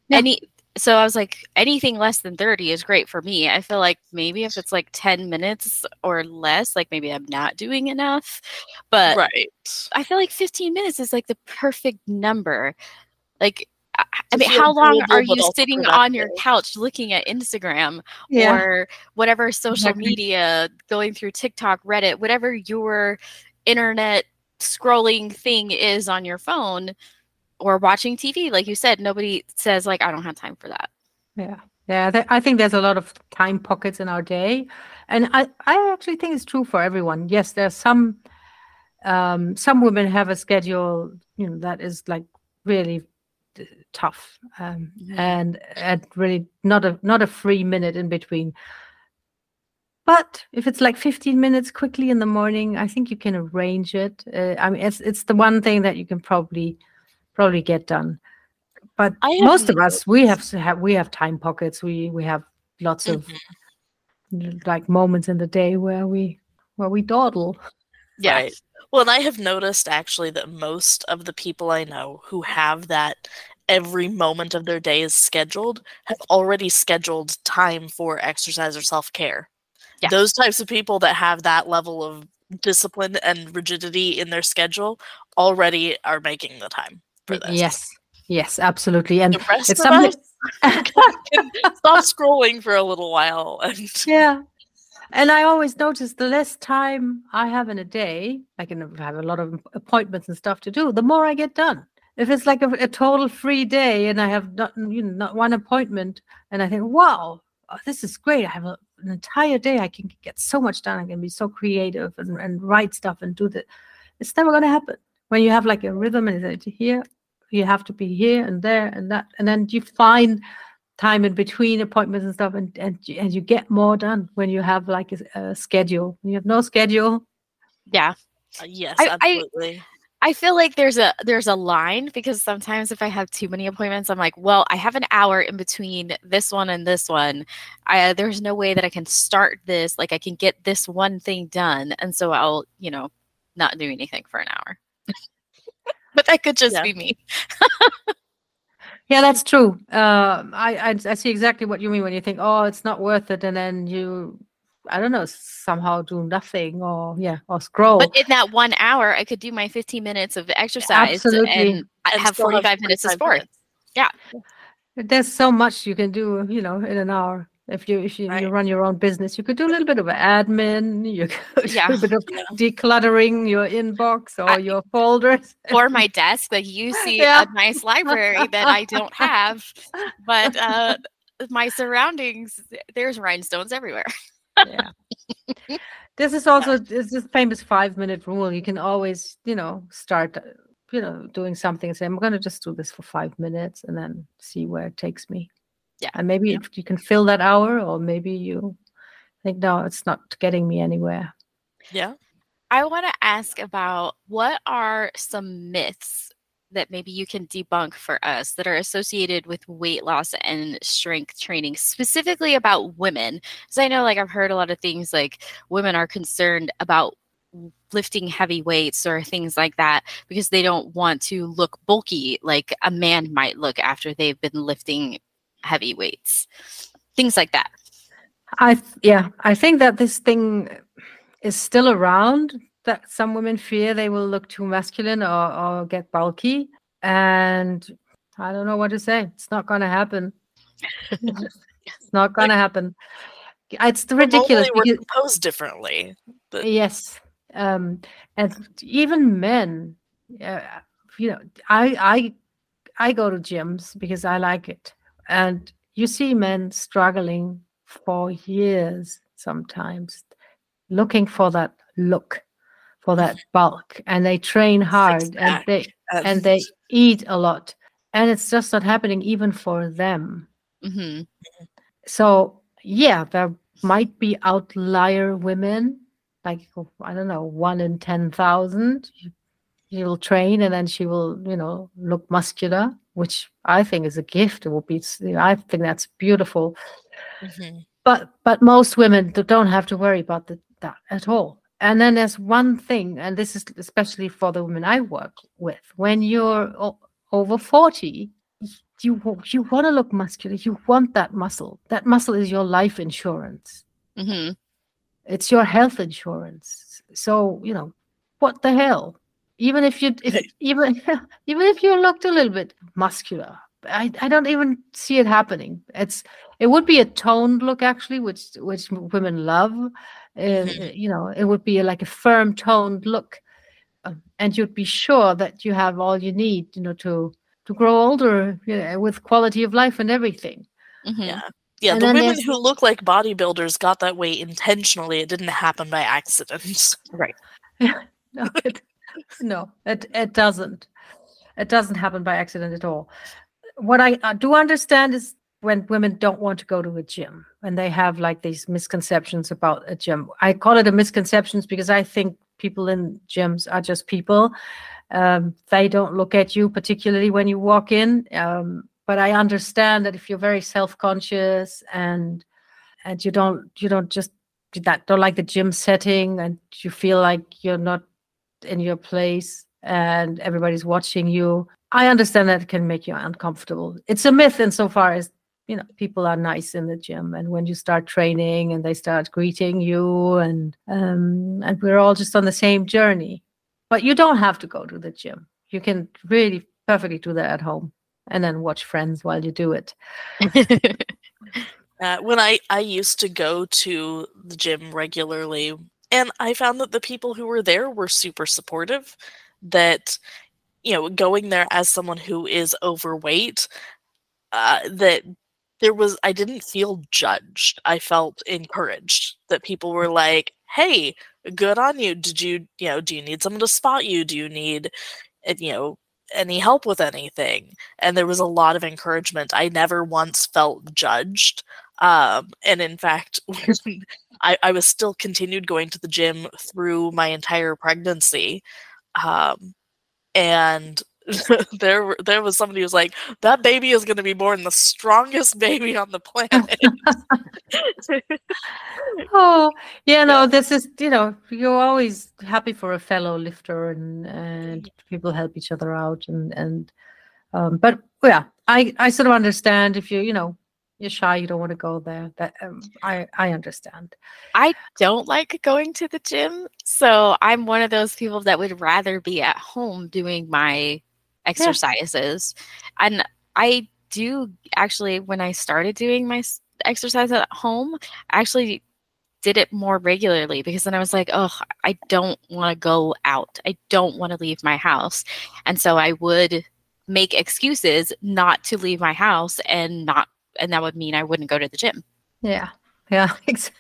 Yeah.
any so I was like, anything less than 30 is great for me. I feel like maybe if it's like 10 minutes or less, like maybe I'm not doing enough. But
right.
I feel like 15 minutes is like the perfect number. Like, I I mean, how long are you sitting on your couch looking at Instagram
Yeah.
or whatever social
Exactly.
media, going through TikTok, Reddit, whatever your internet scrolling thing is on your phone or watching TV? Like you said, nobody says, like, I don't have time for that.
Yeah, yeah. th- I think there's a lot of time pockets in our day, and I, I actually think it's true for everyone. Yes, there's some, um, some women have a schedule, you know, that is like really uh, tough, um,
Mhm.
and and really not a not a free minute in between. But if it's like 15 minutes quickly in the morning, I think you can arrange it. Uh, I mean, it's it's the one thing that you can probably probably get done. But
I have
most of us, we have have we have time pockets. We we have lots of
Mhm.
like moments in the day where we where we dawdle.
Yeah.
Right. Well, and I have noticed actually that most of the people I know who have that every moment of their day is scheduled have already scheduled time for exercise or self care.
Yeah.
Those types of people that have that level of discipline and rigidity in their schedule already are making the time for this.
Yes, yes, absolutely. And
The rest
it's
of
something.
us can stop scrolling for a little while and
yeah. And I always notice the less time I have in a day, I can have a lot of appointments and stuff to do, the more I get done. If it's like a, a total free day and I have not, you know, not one appointment, and I think, wow, oh, this is great. I have a, an entire day. I can get so much done. I can be so creative and, and write stuff and do that. It's never going to happen. When you have like a rhythm and it's here, you have to be here and there and that. And then you find time in between appointments and stuff and and you, and you get more done when you have like a, a schedule when you have no schedule
Yeah.
Uh, yes,
I- I-
absolutely.
I feel like there's a there's a line because sometimes if I have too many appointments, I'm like, well, I have an hour in between this one and this one. I there's no way that I can start this, like I can get this one thing done, and so I'll, you know, not do anything for an hour. but that could just
Yeah.
be me.
yeah that's true um I, I i see exactly what you mean when you think oh it's not worth it and then you i don't know somehow do nothing or yeah or scroll
But in that one hour, I could do my 15 minutes of exercise
Absolutely.
and I
And
have
still
45 minutes of
45
sport.
minutes.
there's so much you can do you know in an hour if you if you, you run your own business you could do a little bit of admin you could
Yeah.
do a bit of
Yeah.
decluttering your inbox or
I-
your folders
or my desk. Like you see
Yeah.
a nice library that I don't have, but uh, my surroundings, there's rhinestones everywhere.
yeah this is also this is famous five minute rule you can always you know start you know doing something and say i'm going to just do this for five minutes and then see where it takes me
Yeah.
and maybe
Yeah.
you can fill that hour or maybe you think no it's not getting me anywhere
Yeah.
I want to ask about what are some myths that maybe you can debunk for us that are associated with weight loss and strength training, specifically about women? Because I know, like, I've heard a lot of things like women are concerned about lifting heavy weights or things like that because they don't want to look bulky like a man might look after they've been lifting heavy weights. Things like that.
i yeah i think that this thing is still around that some women fear they will look too masculine or, or get bulky and i don't know what to say it's not going to happen it's not going to happen it's ridiculous
we're
because-
composed differently. But
yes um and even men uh, you know i i i go to gyms because i like it and you see men struggling for years sometimes looking for that look for that bulk and they train hard and they and they eat a lot. And it's just not happening even for them.
Hmm
so yeah there might be outlier women like i don't know one in 10,000 she will train and then she will you know look muscular which i think is a gift it will be i think that's beautiful
Mhm.
but but most women don't have to worry about the, that at all and then there's one thing and this is especially for the women i work with when you're o- over 40 you you want to look muscular. You want that muscle. That muscle is your life insurance.
hmm
It's your health insurance. So you know, what the hell? Even if you if, even even if you looked a little bit muscular, I I don't even see it happening. It's it would be a toned look actually, which which women love. Uh,
Mhm.
You know, it would be like a firm toned look, um, and you'd be sure that you have all you need. You know to to grow older you know, with quality of life and everything.
hmm
Yeah. Yeah,
And
the women who look like bodybuilders got that way intentionally. It didn't happen by accident.
Right.
no, it, no, it it doesn't. It doesn't happen by accident at all. What I do understand is when women don't want to go to a gym and they have like these misconceptions about a gym. I call it a misconceptions because I think people in gyms are just people. Um, they don't look at you particularly when you walk in. Um, but I understand that if you're very self-conscious and and you don't you don't just that don't like the gym setting and you feel like you're not in your place and everybody's watching you. I understand that it can make you uncomfortable. It's a myth insofar as you know people are nice in the gym and when you start training and they start greeting you and um and we're all just on the same journey. But you don't have to go to the gym. You can really perfectly do that at home and then watch friends while you do it.
Uh, when I, I used to go to the gym regularly, and I found that the people who were there were super supportive. That, you know, going there as someone who is overweight, uh, that there was, I didn't feel judged. I felt encouraged that people were like, hey, good on you. Did you, you know, do you need someone to spot you? Do you need, uh, you know, any help with anything? And there was a lot of encouragement. I never once felt judged um, and in fact, I, I was still continued going to the gym through my entire pregnancy. Um, and there, there was somebody who was like, "That baby is going to be born the strongest baby on the planet."
oh yeah no this is you know you're always happy for a fellow lifter and and people help each other out and and um but yeah i i sort of understand if you you know you're shy you don't want to go there that um, i i understand
I don't like going to the gym. So I'm one of those people that would rather be at home doing my exercises. And I do actually, when I started doing my exercise at home, I actually did it more regularly because then I was like, oh, I don't want to go out. I don't want to leave my house. And so I would make excuses not to leave my house and not, and that would mean I wouldn't go to the gym.
yeah yeah ex-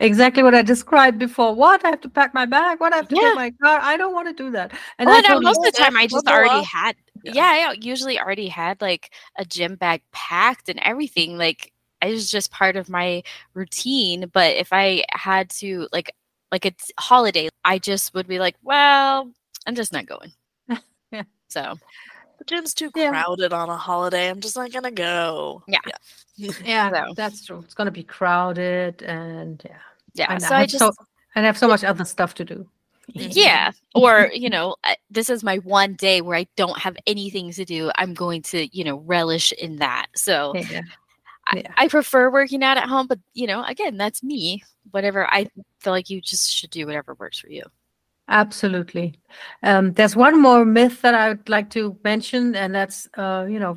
exactly what i described before what i have to pack my bag what i have to
Yeah.
get my car i don't want to do that and
well, no, most of the time I just already had.
Yeah.
Yeah. I usually already had like a gym bag packed and everything. Like it was just part of my routine. But if I had to like like a t- holiday, I just would be like, well, I'm just not going.
Yeah.
So
the gym's too
Yeah.
crowded on a holiday. I'm just not gonna go.
Yeah.
yeah
So-
that's true it's going to be crowded and yeah
yeah.
and
so
I
I
have
just
so and I have so much other stuff to do. Mm-hmm.
yeah. Or you know, this is my one day where I don't have anything to do. I'm going to you know relish in that. So.
Yeah.
I,
Yeah.
I prefer working out at home, but you know, again, that's me. Whatever I feel like you just should do whatever works for you.
Absolutely. Um, there's one more myth that I would like to mention, and that's uh, you know,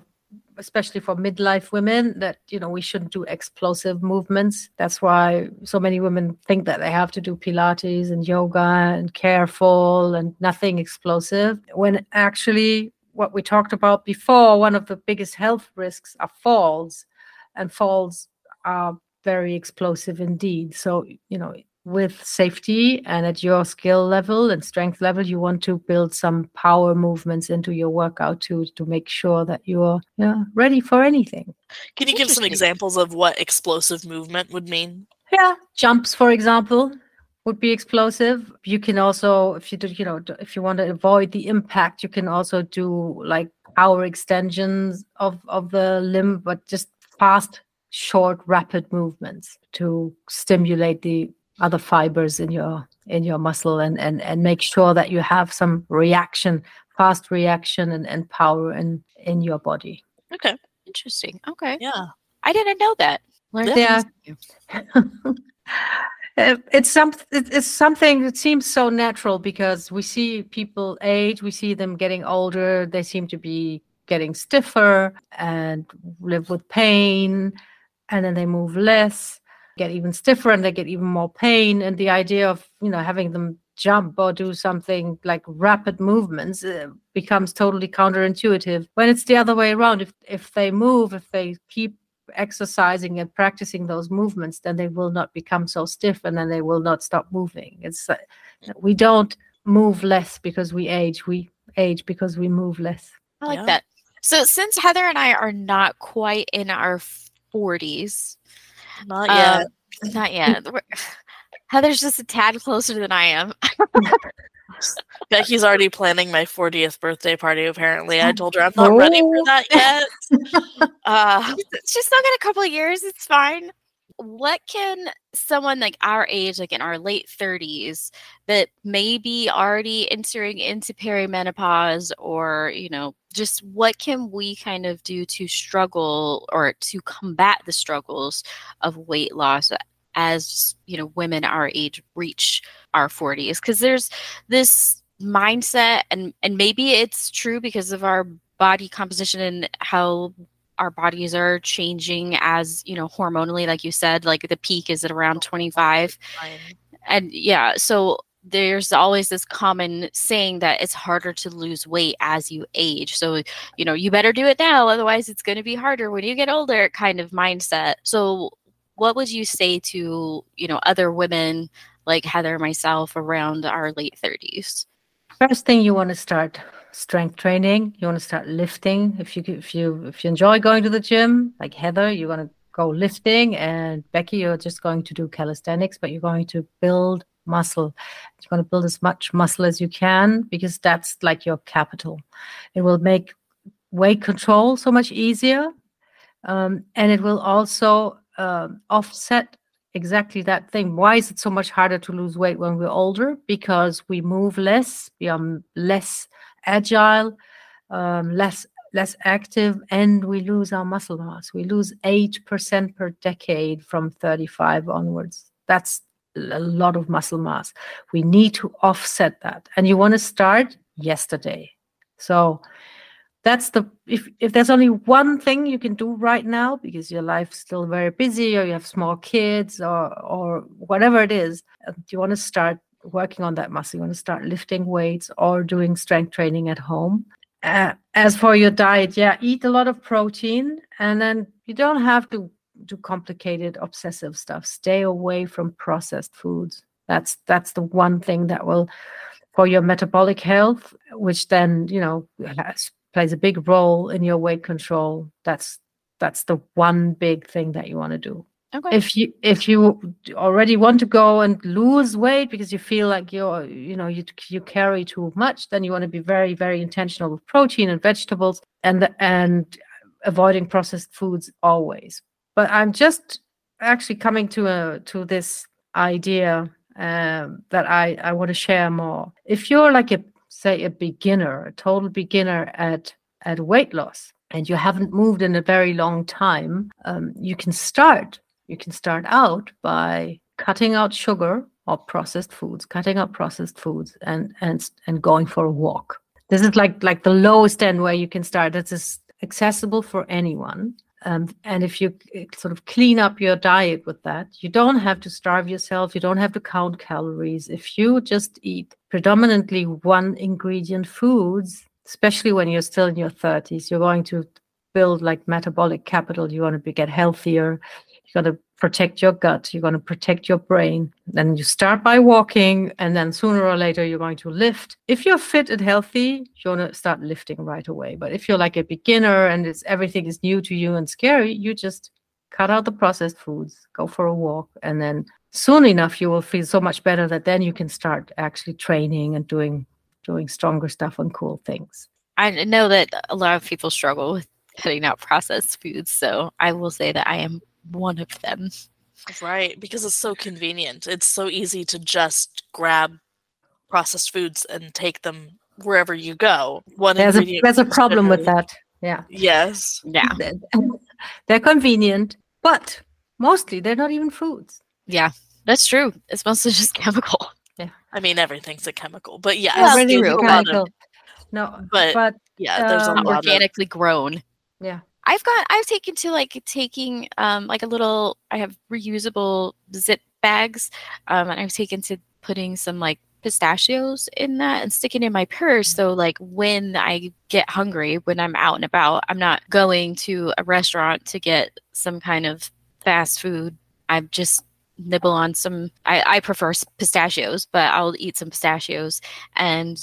especially for midlife women, that you know we shouldn't do explosive movements. That's why so many women think that they have to do Pilates and yoga and careful and nothing explosive. When actually, what we talked about before, one of the biggest health risks are falls, and falls are very explosive indeed. So you know with safety and at your skill level and strength level you want to build some power movements into your workout to to make sure that you're yeah, ready for anything.
Can you give some examples of what explosive movement would mean?
yeah jumps for example would be explosive. You can also if you do you know if you want to avoid the impact you can also do like power extensions of of the limb but just fast short rapid movements to stimulate the other fibers in your in your muscle and and and make sure that you have some reaction fast reaction and, and power in in your body
Okay.
Interesting. Okay.
Yeah.
I didn't know that. Learned
Yeah.
something.
It's some it's something that seems so natural because we see people age we see them getting older they seem to be getting stiffer and live with pain and then they move less get even stiffer and they get even more pain. And the idea of you know having them jump or do something like rapid movements uh, becomes totally counterintuitive when it's the other way around. If if they move if they keep exercising and practicing those movements then they will not become so stiff and then they will not stop moving. It's uh, we don't move less because we age. We age because we move less.
I like
Yeah.
that. So since Heather and I are not quite in our 40s,
Not
um,
yet.
not yet. Heather's just a tad closer than I am.
Becki's already planning my 40th birthday party, apparently. I told her I'm not ready for
Oh.
that yet. uh,
She's still got a couple of years. It's fine. What can someone like our age, like in our late 30s, that may be already entering into perimenopause, or, you know, just what can we kind of do to struggle or to combat the struggles of weight loss as, you know, women our age reach our 40s? Because there's this mindset, and, and maybe it's true because of our body composition and how our bodies are changing as you know hormonally like you said like the peak is at around 25 and yeah so there's always this common saying that it's harder to lose weight as you age. So you know you better do it now otherwise it's going to be harder when you get older kind of mindset. So what would you say to you know other women like heather myself around our late 30s
First thing you want to start strength training. You want to start lifting. If you if you if you enjoy going to the gym, like Heather, you're going to go lifting, and Becki, you're just going to do calisthenics, but you're going to build muscle. You're going to build as much muscle as you can because that's like your capital. It will make weight control so much easier, um, and it will also um, offset exactly that thing. Why is it so much harder to lose weight when we're older? Because we move less, we are less agile, um, less less active, and we lose our muscle mass. We lose eight percent per decade from 35 onwards. That's a lot of muscle mass. We need to offset that, and you want to start yesterday. So that's the if if there's only one thing you can do right now because your life's still very busy or you have small kids or or whatever it is uh, you want to start working on that muscle. You want to start lifting weights or doing strength training at home. Uh, as for your diet yeah eat a lot of protein and then you don't have to do complicated obsessive stuff. Stay away from processed foods. That's that's the one thing that will for your metabolic health which then you know has plays a big role in your weight control. That's that's the one big thing that you want to do
okay.
If you if you already want to go and lose weight because you feel like you're you know you you carry too much then you want to be very very intentional with protein and vegetables and the, and avoiding processed foods always. But i'm just actually coming to a to this idea um, that i i want to share more. If you're like a say a beginner a total beginner at at weight loss and you haven't moved in a very long time um, you can start you can start out by cutting out sugar or processed foods cutting out processed foods and and and going for a walk. This is like like the lowest end where you can start. This is accessible for anyone. Um, and if you uh, sort of clean up your diet with that you don't have to starve yourself. You don't have to count calories. If you just eat predominantly one ingredient foods especially when you're still in your 30s you're going to build like metabolic capital. You want to be, get healthier you got to protect your gut you're going to protect your brain. Then you start by walking and then sooner or later you're going to lift. If you're fit and healthy you're going to start lifting right away. But if you're like a beginner and it's everything is new to you and scary you just cut out the processed foods go for a walk and then soon enough you will feel so much better that then you can start actually training and doing doing stronger stuff and cool things.
I know that a lot of people struggle with cutting out processed foods, so I will say that I am one of them.
Right, because it's so convenient. It's so easy to just grab processed foods and take them wherever you go. One
there's a there's a problem with that Yeah.
Yes.
Yeah.
They're, they're convenient, but mostly they're not even foods.
Yeah. That's true. It's mostly just chemical. Yeah.
I mean, everything's a chemical, but yes,
Yeah,
Everything's
there's a lot of-
chemical. No,
but,
but
yeah, there's a
um,
Not
lot of
organically grown.
yeah.
I've got I've taken to like taking um like a little I have reusable zip bags um and I've taken to putting some like pistachios in that and sticking in my purse so like when I get hungry when I'm out and about I'm not going to a restaurant to get some kind of fast food. I'm just nibble on some I, I prefer pistachios but I'll eat some pistachios and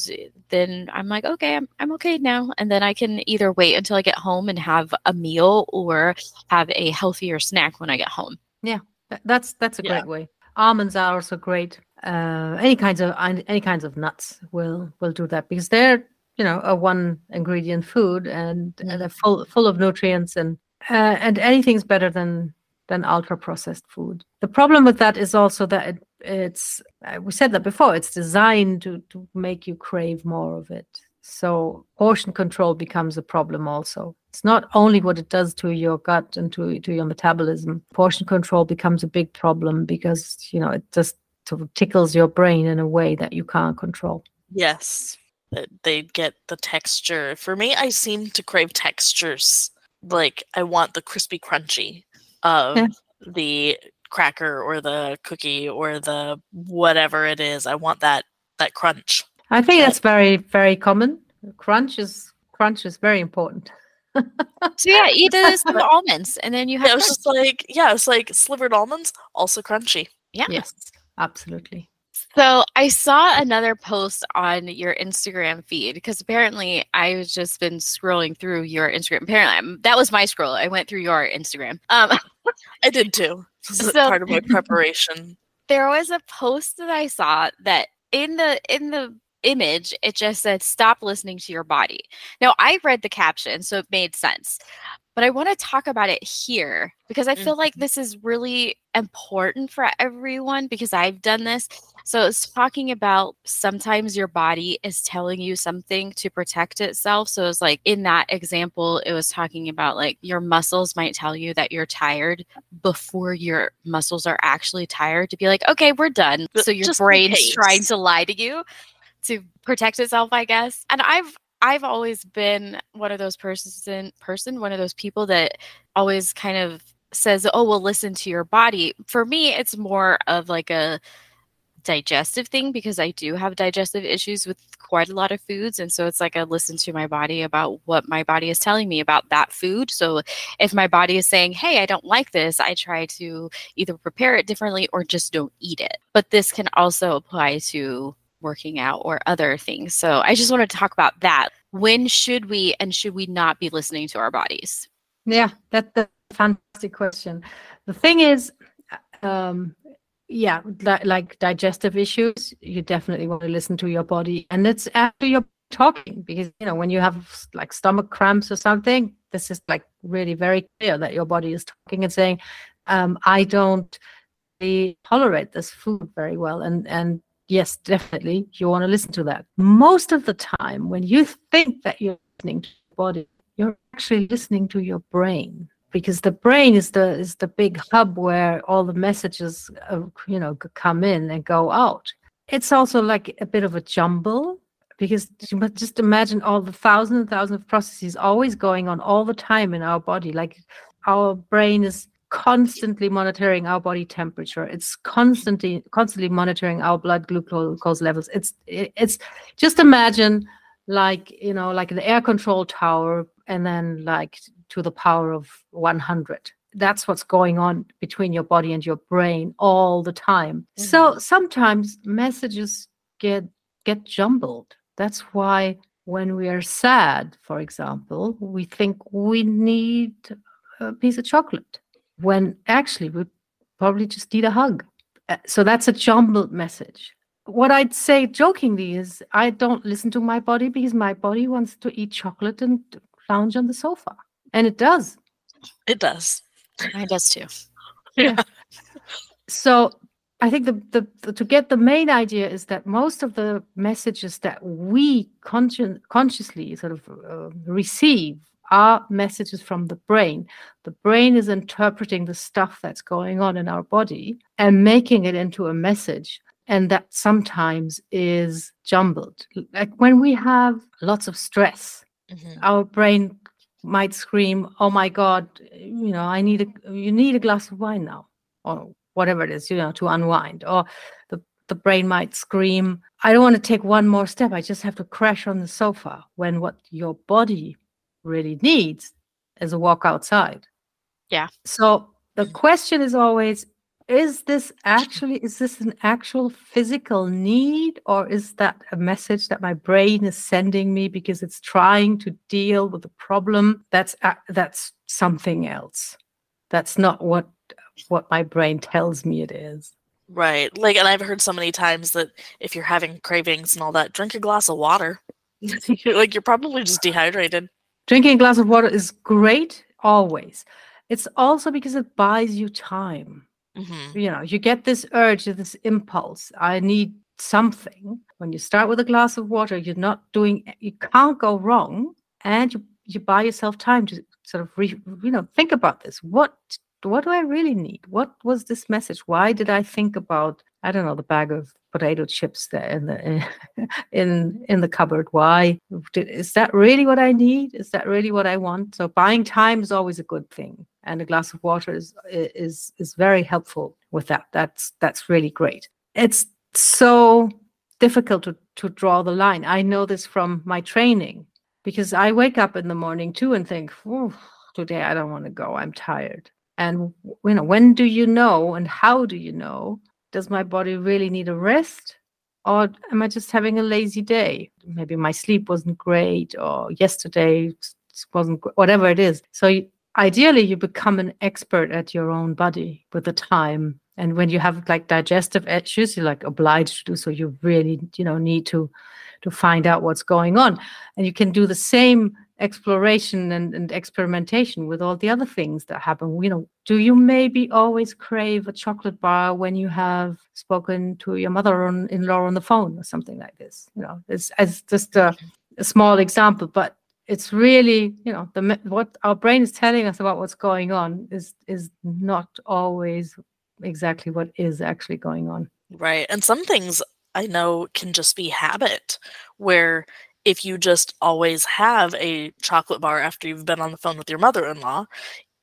then I'm like, okay, I'm, I'm okay now. And then I can either wait until I get home and have a meal or have a healthier snack when I get home.
Yeah, That's that's a
Yeah.
great way. Almonds are also great. Uh, any kinds of any kinds of nuts will will do that because they're you know a one ingredient food and, and they're full full of nutrients and uh, and anything's better than than ultra processed food. The problem with that is also that it, it's uh, we said that before. It's designed to to make you crave more of it. So portion control becomes a problem also. It's not only what it does to your gut and to, to your metabolism. Portion control becomes a big problem because, you know, it just sort of tickles your brain in a way that you can't control.
yes. They get the texture. For me, I seem to crave textures. Like I want the crispy crunchy of
Yeah.
the cracker or the cookie or the whatever it is. I want that that crunch.
I think that's very, very common. Crunch is crunch is very important.
So yeah, eat the some almonds and then you have
Yeah, it was just like yeah, it's like slivered almonds, also crunchy.
yeah.
Yes, absolutely.
So I saw another post on your Instagram feed because apparently I've just been scrolling through your Instagram. Apparently I'm- that was my scroll. I went through your Instagram. Um,
I did too. This is
So-
part of my preparation.
there was a post that I saw that in the in the image it just said stop listening to your body. Now I read the caption so it made sense. But I want to talk about it here because I feel like mm-hmm. this is really important for everyone because I've done this. So it's talking about sometimes your body is telling you something to protect itself. So it's like in that example, it was talking about like your muscles might tell you that you're tired before your muscles are actually tired to be like, okay, we're done. So your
just in
brain's trying to lie to you to protect itself, I guess. And I've I've always been one of those person person, one of those people that always kind of says, "Oh, well, listen to your body." For me, it's more of like a digestive thing because I do have digestive issues with quite a lot of foods and so it's like I listen to my body about what my body is telling me about that food. So if my body is saying, "Hey, I don't like this," I try to either prepare it differently or just don't eat it. But this can also apply to working out or other things. So I just wanted to talk about that. When should we and should we not be listening to our bodies?
Yeah, that's a fantastic question. The thing is, um, yeah, li- like digestive issues, you definitely want to listen to your body, and it's after you're talking because you know when you have like stomach cramps or something, this is like really very clear that your body is talking and saying, um, "I don't tolerate this food very well," and and yes, definitely. You want to listen to that. Most of the time, when you think that you're listening to your body, you're actually listening to your brain because the brain is the is the big hub where all the messages uh, you know come in and go out. It's also like a bit of a jumble because just imagine all the thousands and thousands of processes always going on all the time in our body. Like our brain is constantly monitoring our body temperature. It's constantly constantly monitoring our blood glucose levels. It's it's just imagine like you know like an air control tower and then like to the power of 100 that's what's going on between your body and your brain all the time. Mm-hmm. So sometimes messages get get jumbled. That's why when we are sad for example we think we need a piece of chocolate when actually we probably just need a hug Uh, so that's a jumbled message what I'd say jokingly is I don't listen to my body because my body wants to eat chocolate and lounge on the sofa. And it does.
It does.
Mine does too. Yeah.
So I think the, the, the to get the main idea is that most of the messages that we conscien- consciously sort of uh, receive are messages from the brain. The brain is interpreting the stuff that's going on in our body and making it into a message. And that sometimes is jumbled. Like when we have lots of stress,
Mhm.
our brain might scream, "Oh my God, you know, I need a you need a glass of wine now," or whatever it is, you know, to unwind. Or the the brain might scream, "I don't want to take one more step. I just have to crash on the sofa." When what your body really needs is a walk outside.
Yeah.
So the mm. question is always is this actually is this an actual physical need or is that a message that my brain is sending me because it's trying to deal with a problem that's a- that's something else that's not what what my brain tells me it is
Right. Like, and I've heard so many times that if you're having cravings and all that, drink a glass of water. like, you're probably just dehydrated.
Drinking a glass of water is great always. It's also because it buys you time.
Hmm
you know you get this urge this impulse i need something. When you start with a glass of water you're not doing you can't go wrong and you, you buy yourself time to sort of re, you know think about this. What what do i really need? What was this message? Why did i think about i don't know the bag of potato chips there in the in in the cupboard. Why? Is that really what i need? Is that really what i want? So buying time is always a good thing and a glass of water is is is very helpful with that. That's that's really great. It's so difficult to to draw the line. I know this from my training because i wake up in the morning too and think "Ooh, today i don't want to go. I'm tired. And you know when do you know and how do you know does my body really need a rest? Or am i just having a lazy day? Maybe my sleep wasn't great or yesterday wasn't whatever it is. So ideally you become an expert at your own body with the time. And when you have like digestive issues you're like obliged to do so. You really you know need to to find out what's going on. And you can do the same exploration and, and experimentation with all the other things that happen you know do you maybe always crave a chocolate bar when you have spoken to your mother-in-law on the phone or something like this you know it's as just a, a small example but it's really you know the what our brain is telling us about what's going on is is not always exactly what is actually going on
Right. And some things I know can just be habit, where if you just always have a chocolate bar after you've been on the phone with your mother in law,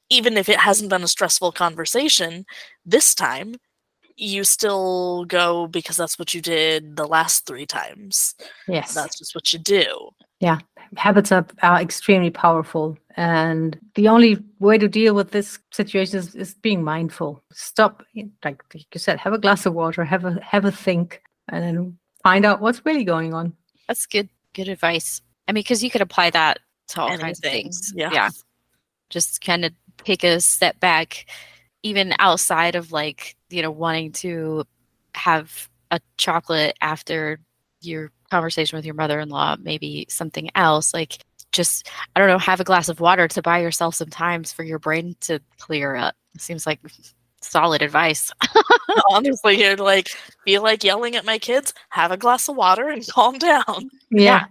even if it hasn't been a stressful conversation, this time you still go because that's what you did the last three times.
yes
That's just what you do. Yeah.
Habits are, are extremely powerful and the only way to deal with this situation is, is being mindful stop like you said have a glass of water have a have a think and then find out what's really going on
That's good. Good advice. I mean, because you could apply that to all kinds of things.
yeah.
Yeah. Just kind of take a step back, even outside of like, you know, wanting to have a chocolate after your conversation with your mother in law, maybe something else. Like, just, I don't know, have a glass of water to buy yourself some times for your brain to clear up. Seems like solid advice.
Honestly, you're like, feel like yelling at my kids, have a glass of water and calm down.
yeah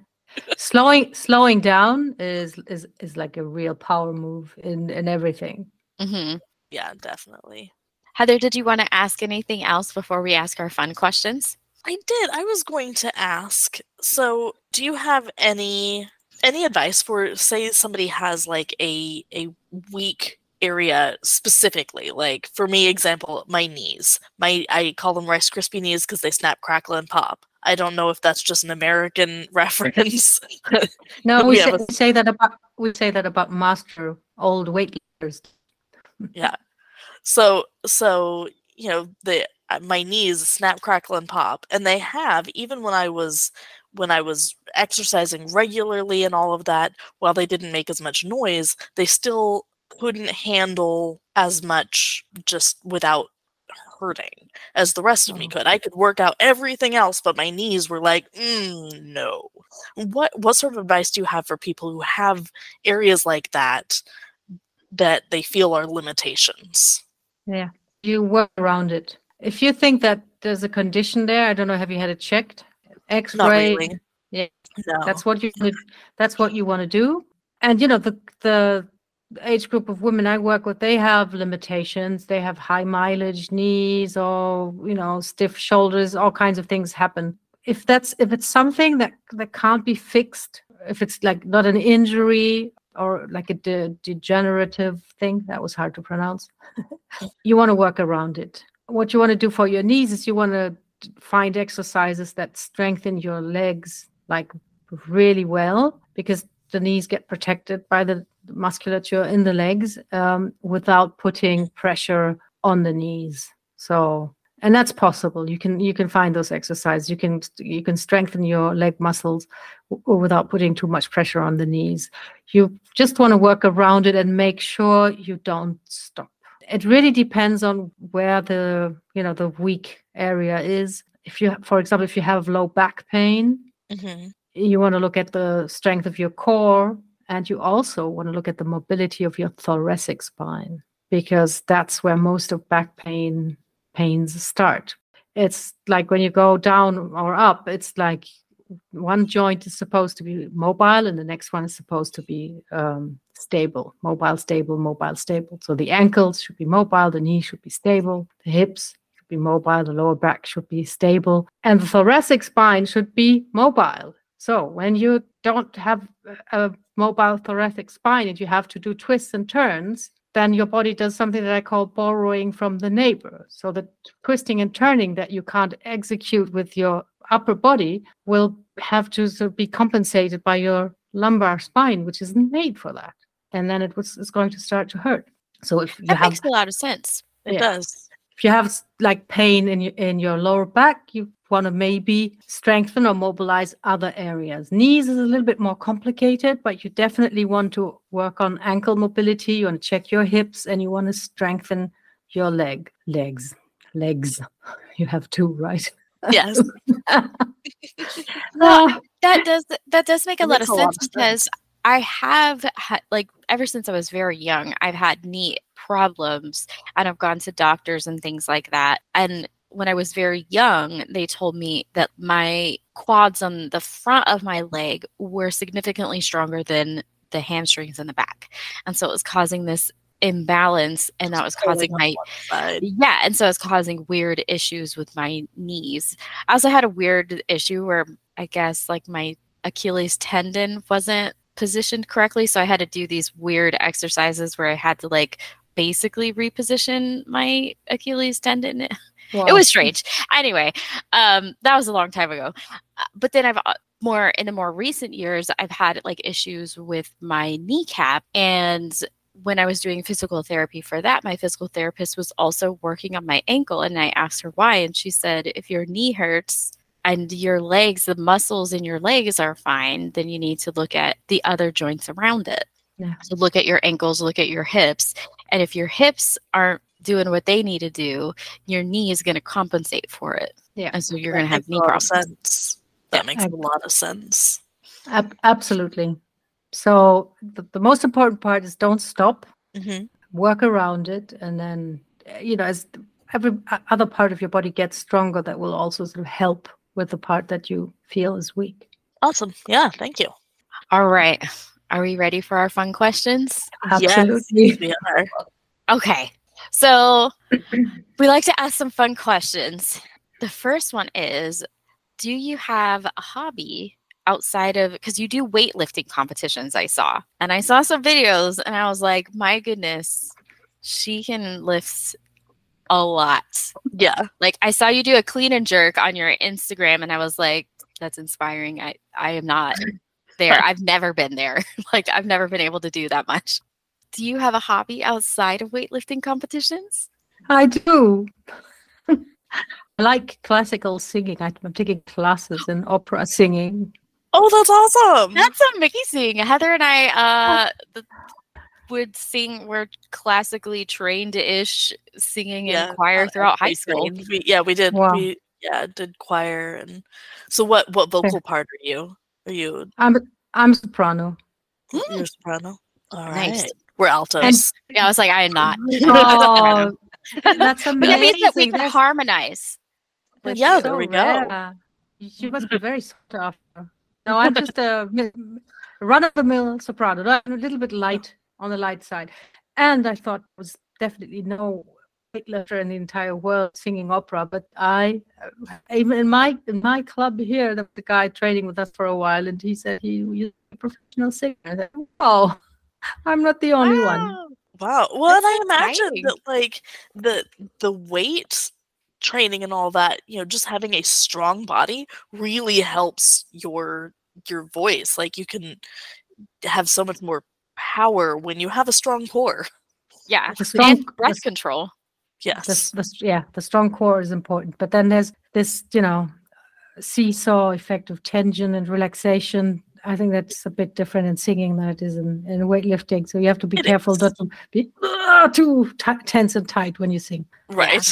slowing slowing down is is is like a real power move in in everything
hmm
Yeah, definitely.
Heather, did you want to ask anything else before we ask our fun questions?
I did. I was going to ask. So, do you have any any advice for say somebody has like a a weak area specifically? Like for me, example, my knees. My I call them Rice Krispie knees because they snap, crackle, and pop. I don't know if that's just an American reference.
no
We
we say,
a-
we say that about we say that about master old weightlifters yeah.
so so you know the uh, my knees snap crackle and pop and they have even when i was when i was exercising regularly and all of that while they didn't make as much noise they still couldn't handle as much just without hurting as the rest of me
Oh.
could i could work out everything else but my knees were like mm, no what what sort of advice do you have for people who have areas like that that they feel are limitations
Yeah, you work around it. If you think that there's a condition there, I don't know, have you had it checked? X-ray.
really.
Yeah.
No.
That's what you that's what you want to do. and you know the the age group of women I work with, they have limitations. They have high mileage knees or you know stiff shoulders. All kinds of things happen. If that's if it's something that that can't be fixed, if it's like not an injury or like a de- degenerative thing, that was hard to pronounce. you want to work around it. What you want to do for your knees is you want to find exercises that strengthen your legs like really well because the knees get protected by the musculature in the legs um, without putting pressure on the knees. So, and that's possible. You can you can find those exercises. You can you can strengthen your leg muscles without putting too much pressure on the knees. You just want to work around it and make sure you don't stop. It really depends on where the you know the weak area is. If you, for example, if you have low back pain,
hmm
you want to look at the strength of your core and you also want to look at the mobility of your thoracic spine because that's where most of back pain pains start. It's like when you go down or up it's like one joint is supposed to be mobile and the next one is supposed to be um, stable mobile stable mobile stable. So the ankles should be mobile the knee should be stable the hips should be mobile the lower back should be stable and the thoracic spine should be mobile so when you don't have a mobile thoracic spine and you have to do twists and turns, then your body does something that I call borrowing from the neighbor. So the twisting and turning that you can't execute with your upper body will have to sort of be compensated by your lumbar spine, which isn't made for that. And then it was it's going to start to hurt. So if you
That
have
makes a lot of sense.
It
Yeah.
does.
if you have like pain in your in your lower back, you want to maybe strengthen or mobilize other areas. Knees is a little bit more complicated, but you definitely want to work on ankle mobility. You want to check your hips, and you want to strengthen your leg legs legs. You have two, right?
Yes.
No,
Ah,
that does that does make a lot of
lot
sense because I have had like ever since I was very young, I've had knee problems and I've gone to doctors and things like that. And when I was very young, they told me that my quads on the front of my leg were significantly stronger than the hamstrings in the back. And so it was causing this imbalance and that was causing my yeah, and so it's causing weird issues with my knees. I also had a weird issue where I guess like my Achilles tendon wasn't positioned correctly, so I had to do these weird exercises where I had to like basically reposition my Achilles tendon. It was strange. Anyway, um, that was a long time ago. Uh, But then I've uh, more in the more recent years, I've had like issues with my kneecap and when I was doing physical therapy for that, my physical therapist was also working on my ankle. And I asked her why. And she said, if your knee hurts and your legs, the muscles in your legs are fine, then you need to look at the other joints around it.
Yeah.
So look at your ankles, look at your hips. And if your hips aren't doing what they need to do, your knee is going to compensate for it.
Yeah.
And so you're going to have
makes
knee
a lot of
problems.
sense. That makes
I-
a lot of sense.
Ab- absolutely. So the, the most important part is don't stop.
hmm
work around it and then you know as every other part of your body gets stronger that will also sort of help with the part that you feel is weak
Awesome. Yeah. Thank you.
All right. Are we ready for our fun questions?
absolutely
We are.
Okay. So we like to ask some fun questions. The first one is Do you have a hobby outside of because you do weightlifting competitions? I saw, and I saw some videos, and I was like, my goodness, she can lift a lot.
Yeah.
Like, I saw you do a clean and jerk on your Instagram, and I was like, that's inspiring. I, I am not there. I've never been there. like, I've never been able to do that much. Do you have a hobby outside of weightlifting competitions?
i do i like classical singing i'm taking classes in opera singing
Oh, that's awesome.
That's amazing. Heather and I uh th- would sing. We're classically trained-ish singing
Yeah,
in choir
uh,
throughout high school.
We, yeah, we did.
Wow.
We yeah did choir and so what what vocal part are you? Are you
i'm i'm soprano
you're a soprano? All right.
Nice.
We're altos.
Yeah, I was like, I am not.
oh that's
But that means that we can
That's-
harmonize.
Yeah,
so
there we go.
rare. You must be very soft no i'm just a run of the mill soprano, I'm a little bit light on the light side. And I thought it was definitely no weightlifter in the entire world singing opera. But I, uh, even in my in my club here, the, the guy training with us for a while, and he said he was a professional singer. I said, oh, I'm not the only
wow.
one.
Wow. Well,
That's
and I imagine
exciting.
that like the the weight training and all that, you know, just having a strong body really helps your your voice. Like you can have so much more power when you have a strong core.
Yeah.
The strong,
and
the
breath control.
Yes.
the, the, yeah, the strong core is important. But then there's this, you know, seesaw effect of tension and relaxation. I think that's a bit different in singing than it is in, in weightlifting. So you have to be
It
careful
is.
not to be ah, too ti tense and tight when you sing.
right.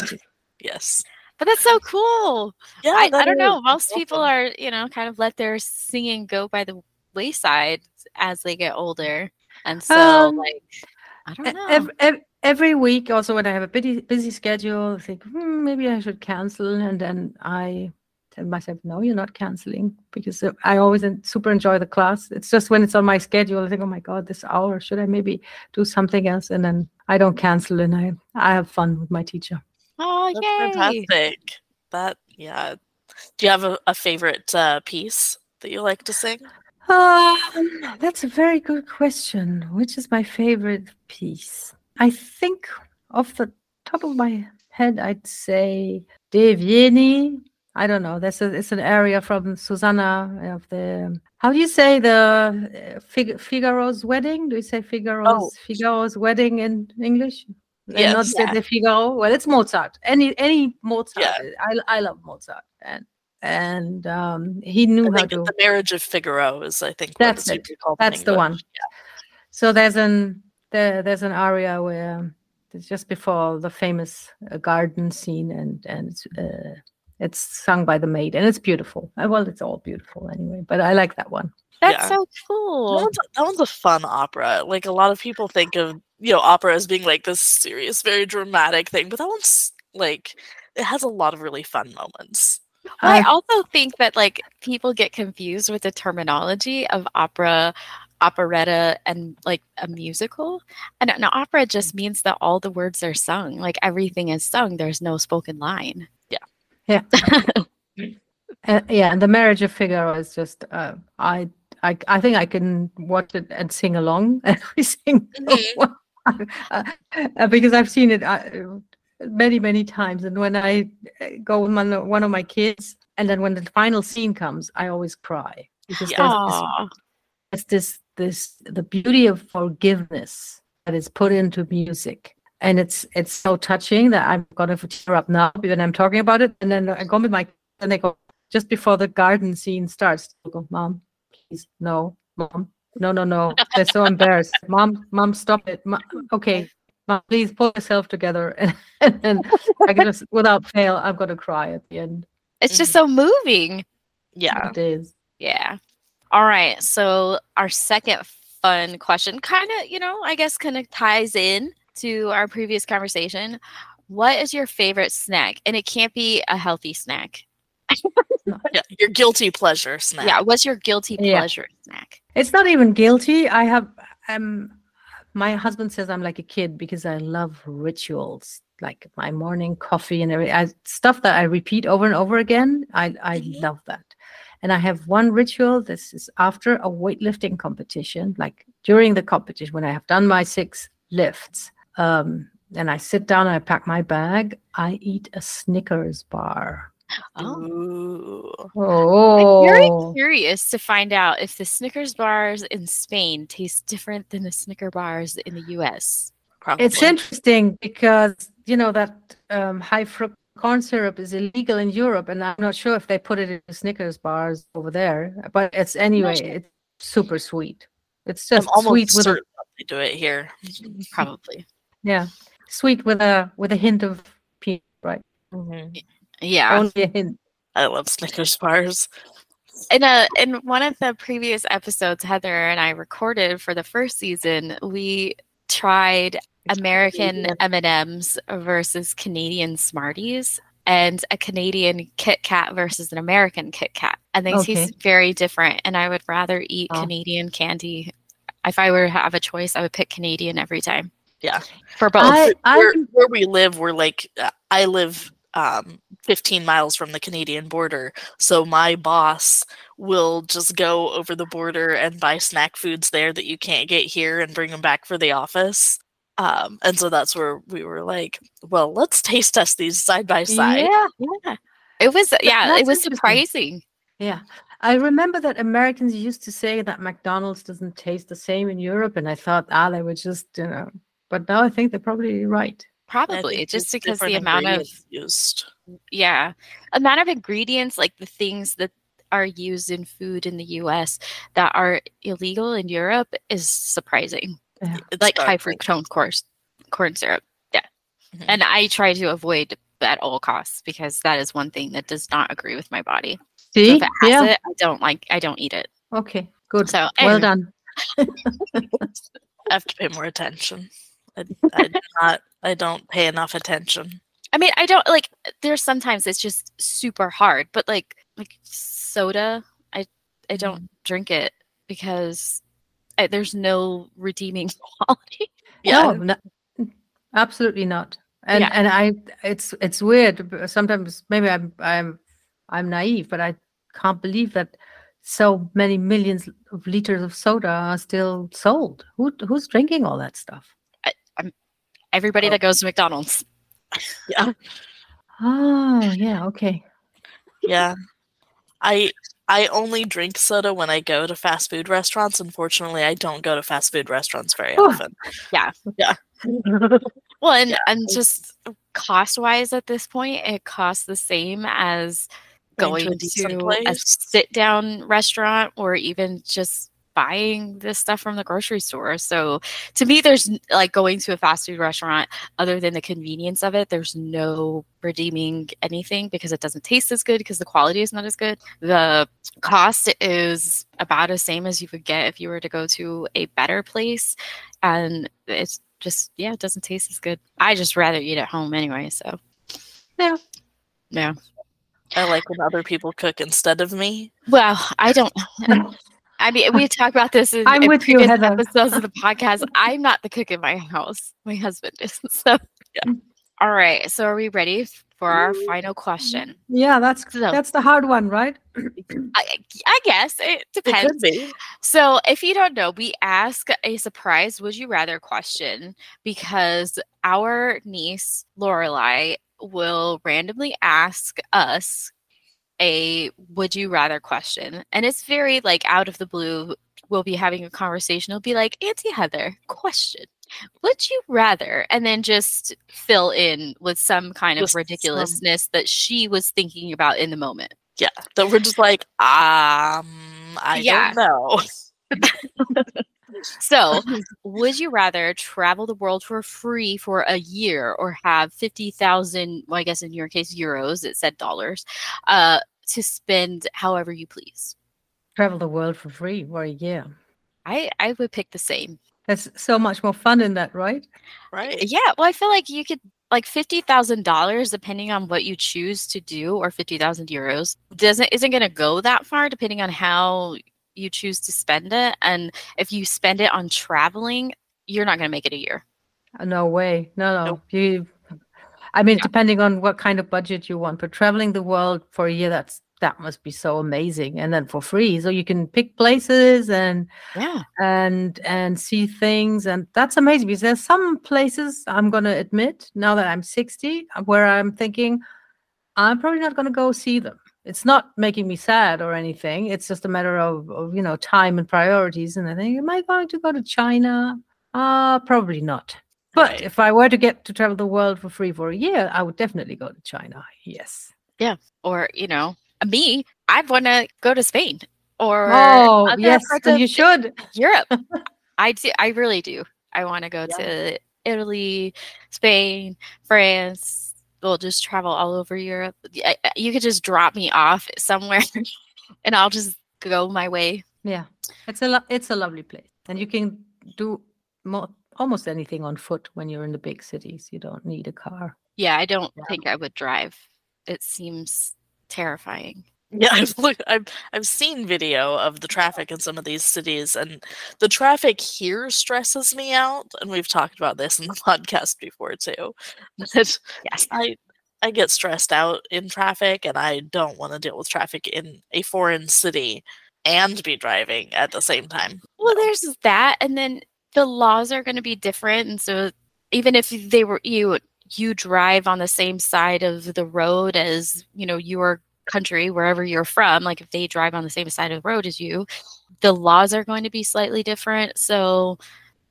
Yes.
But that's so cool.
Yeah.
I, I don't know. Most
That's
people are, you know, kind of let their singing go by the wayside as they get older. And so,
Um,
like, I don't know.
ev- ev- every week, also when I have a busy busy schedule, I think hmm, maybe I should cancel, and then I tell myself, no, you're not canceling because I always super enjoy the class. It's just when it's on my schedule, I think, oh my god, this hour, should I maybe do something else? And then I don't cancel, and I I have fun with my teacher.
oh,
That's
yay.
fantastic. That yeah. Do you have a, a favorite uh, piece that you like to sing?
Um, that's a very good question. Which is my favorite piece? I think off the top of my head, I'd say Deh vieni. I don't know. That's a, it's an area from Susanna of the. How do you say the uh, Fig- Figaro's wedding? Do you say Figaro's Figaro's wedding in English? And not
Yes.
the, Figaro. Well, it's Mozart. Any any Mozart.
Yeah.
I I love Mozart, and and um, he knew
I
how to.
the marriage of Figaro is I think
That's it.
usually called in
That's the one. So there's an there there's an aria where it's just before the famous uh, garden scene, and and uh, it's sung by the maid, and it's beautiful. Uh, well, it's all beautiful anyway, but I like that one.
That's
Yeah.
so
That
cool.
one's, that one's a fun opera. Like a lot of people think of you know opera as being like this serious, very dramatic thing, but that one's like it has a lot of really fun moments.
I
Uh,
also think that like people get confused with the terminology of opera, operetta, and like a musical. And an opera just means that all the words are sung, like everything is sung. There's no spoken line.
Uh, yeah, and the marriage of Figaro is just uh, I I I think I can watch it and sing along every single one uh, because I've seen it uh, many many times. And when I uh, go with one of- one of my kids, and then when the final scene comes, I always cry because
Yeah.
there's this, there's this this the beauty of forgiveness that is put into music. And it's it's so touching that I'm gonna tear up now when I'm talking about it. And then I go with my and they go just before the garden scene starts. I go, Mom, please, no, Mom, no, no, no. They're so embarrassed. Mom, Mom, stop it. Mom, okay, Mom, please pull yourself together. And, and I can just, without fail, I'm gonna cry at the end.
It's just so mm-hmm. moving.
Yeah.
It is.
Yeah. All right. So our second fun question kind of, you know, I guess kind of ties in to our previous conversation. What is your favorite snack? And it can't be a healthy snack.
Yeah. Your guilty pleasure snack.
Yeah. What's your guilty
Yeah.
pleasure snack?
It's not even guilty. I have um my husband says I'm like a kid because I love rituals, like my morning coffee and everything. I, stuff that I repeat over and over again. I I
Mhm.
love that. And I have one ritual. This is after a weightlifting competition, like during the competition when I have done my six lifts. Um, and I sit down and I pack my bag. I eat a Snickers bar.
Oh.
Oh,
I'm very curious to find out if the Snickers bars in Spain taste different than the Snicker bars in the US.
Probably.
It's interesting because you know that um, high fructose corn syrup is illegal in Europe, and I'm not sure if they put it in Snickers bars over there. But it's anyway,
sure.
it's super sweet. It's
I'm
just
almost
sweet with a,
certain they do it here.
Probably.
Yeah, sweet with a with a hint of peanut, right?
Mhm.
Yeah.
Only a hint.
I love Snickers bars.
in a in one of the previous episodes heather and i recorded for the first season we tried american m&ms versus canadian smarties and a canadian kit kat versus an american kit kat and they
Okay.
taste very different. And I would rather eat
Oh.
Canadian candy. If I were to have a choice, I would pick Canadian every time.
Yeah.
For both.
I,
where, where we live, we're like uh, I live um, 15 miles from the Canadian border, so my boss will just go over the border and buy snack foods there that you can't get here and bring them back for the office. Um, and so that's where we were like, well, let's taste test these side by side.
yeah,
yeah. It was yeah,
that's
it was surprising.
yeah. I remember that Americans used to say that McDonald's doesn't taste the same in Europe, and I thought, ah, they were just, you know. But now I think they're probably right.
Probably just
it's
because the amount of
used.
yeah amount of ingredients like the things that are used in food in the us that are illegal in europe is surprising
It's
like high
startling.
fructose corn, corn syrup yeah
Mhm.
and i try to avoid at all costs because that is one thing that does not agree with my body so
See?
if it has
yeah.
it i don't like i don't eat it
Okay. Good.
so
well
anyway,
done.
I have to pay more attention. I, I do not. I don't pay enough attention.
i mean i don't like there's sometimes it's just super hard but like like soda i i don't mm. drink it because I, there's no redeeming quality
Yeah,
No, no, absolutely not. And
Yeah.
and I, it's it's weird. Sometimes maybe I'm I'm I'm naive, but I can't believe that so many millions of liters of soda are still sold. Who who's drinking all that stuff?
Everybody
Oh.
that goes to mcdonald's
yeah,
Oh yeah, okay.
yeah. I I only drink soda when I go to fast food restaurants. Unfortunately, I don't go to fast food restaurants very
Oh.
often. Yeah. Yeah.
well, and
Yeah,
and just cost wise at this point, it costs the same as
Going to a
to a sit down restaurant or even just buying this stuff from the grocery store. So to me, there's like going to a fast food restaurant, other than the convenience of it, there's no redeeming anything because it doesn't taste as good because the quality is not as good. The cost is about the same as you would get if you were to go to a better place. And it's just, yeah, it doesn't taste as good. I just rather eat at home anyway. So,
Yeah.
Yeah.
I like when other people cook instead of me.
Well, I don't. I mean, we talked about this in,
I'm
in
with you,
previous
Heather.
episodes of the podcast. I'm not the cook in my house. My husband is. So,
Yeah.
All right. So, are we ready for our final question?
Yeah, that's
So-
that's the hard one, right?
I, I guess it
It
depends.
could be.
So, if you don't know, we ask a surprise "Would you rather" question because our niece Lorelai will randomly ask us a "Would you rather" question, and it's very like out of the blue. We'll be having a conversation. It'll be like, "Auntie Heather, question: Would you rather?" And then just fill in with some kind of
Just some-
ridiculousness that she was thinking about in the moment.
Yeah, that we're just like, um, I
Yeah.
don't know.
So, would you rather travel the world for free for a year or have 50,000, well, I guess in your case, euros, it said dollars, uh, to spend however you please?
Travel the world for free for a year.
I, I would pick the same.
There's so much more fun in that, right?
Right?
Yeah. Well, I feel like you could, like $50,000, depending on what you choose to do, or 50,000 euros, doesn't, isn't going to go that far depending on how you choose to spend it. And if you spend it on traveling, you're not going to make it a year.
Uh, No way. No, no.
Nope.
You I mean,
Yeah.
depending on what kind of budget you want, but traveling the world for a year, that's that must be so amazing. And then for free. So you can pick places and
Yeah.
and and see things and that's amazing because there's some places I'm gonna admit now that I'm 60 uh, where I'm thinking I'm probably not gonna go see them. It's not making me sad or anything. It's just a matter of, of you know time and priorities. And I think, am I going to go to China? Uh probably not. But
Right.
if I were to get to travel the world for free for a year, I would definitely go to China. Yes. Yeah.
Or you know me i want to go to spain or
oh yes, and you should.
europe i do i really do i want to go
Yeah.
to italy spain france we'll just travel all over europe I- you could just drop me off somewhere and i'll just go my way
Yeah, it's a lo- it's a lovely place, and you can do mo- almost anything on foot when you're in the big cities. You don't need a car.
yeah i don't
Yeah.
think i would drive it seems terrifying
Yeah, I've looked, I've I've seen video of the traffic in some of these cities, and the traffic here stresses me out. And we've talked about this in the podcast before too.
Yes.
I I get stressed out in traffic, and I don't want to deal with traffic in a foreign city and be driving at the same time.
Well, there's that, and then the laws are going to be different, and so even if they were you you drive on the same side of the road as you know your country wherever you're from like if they drive on the same side of the road as you the laws are going to be slightly different so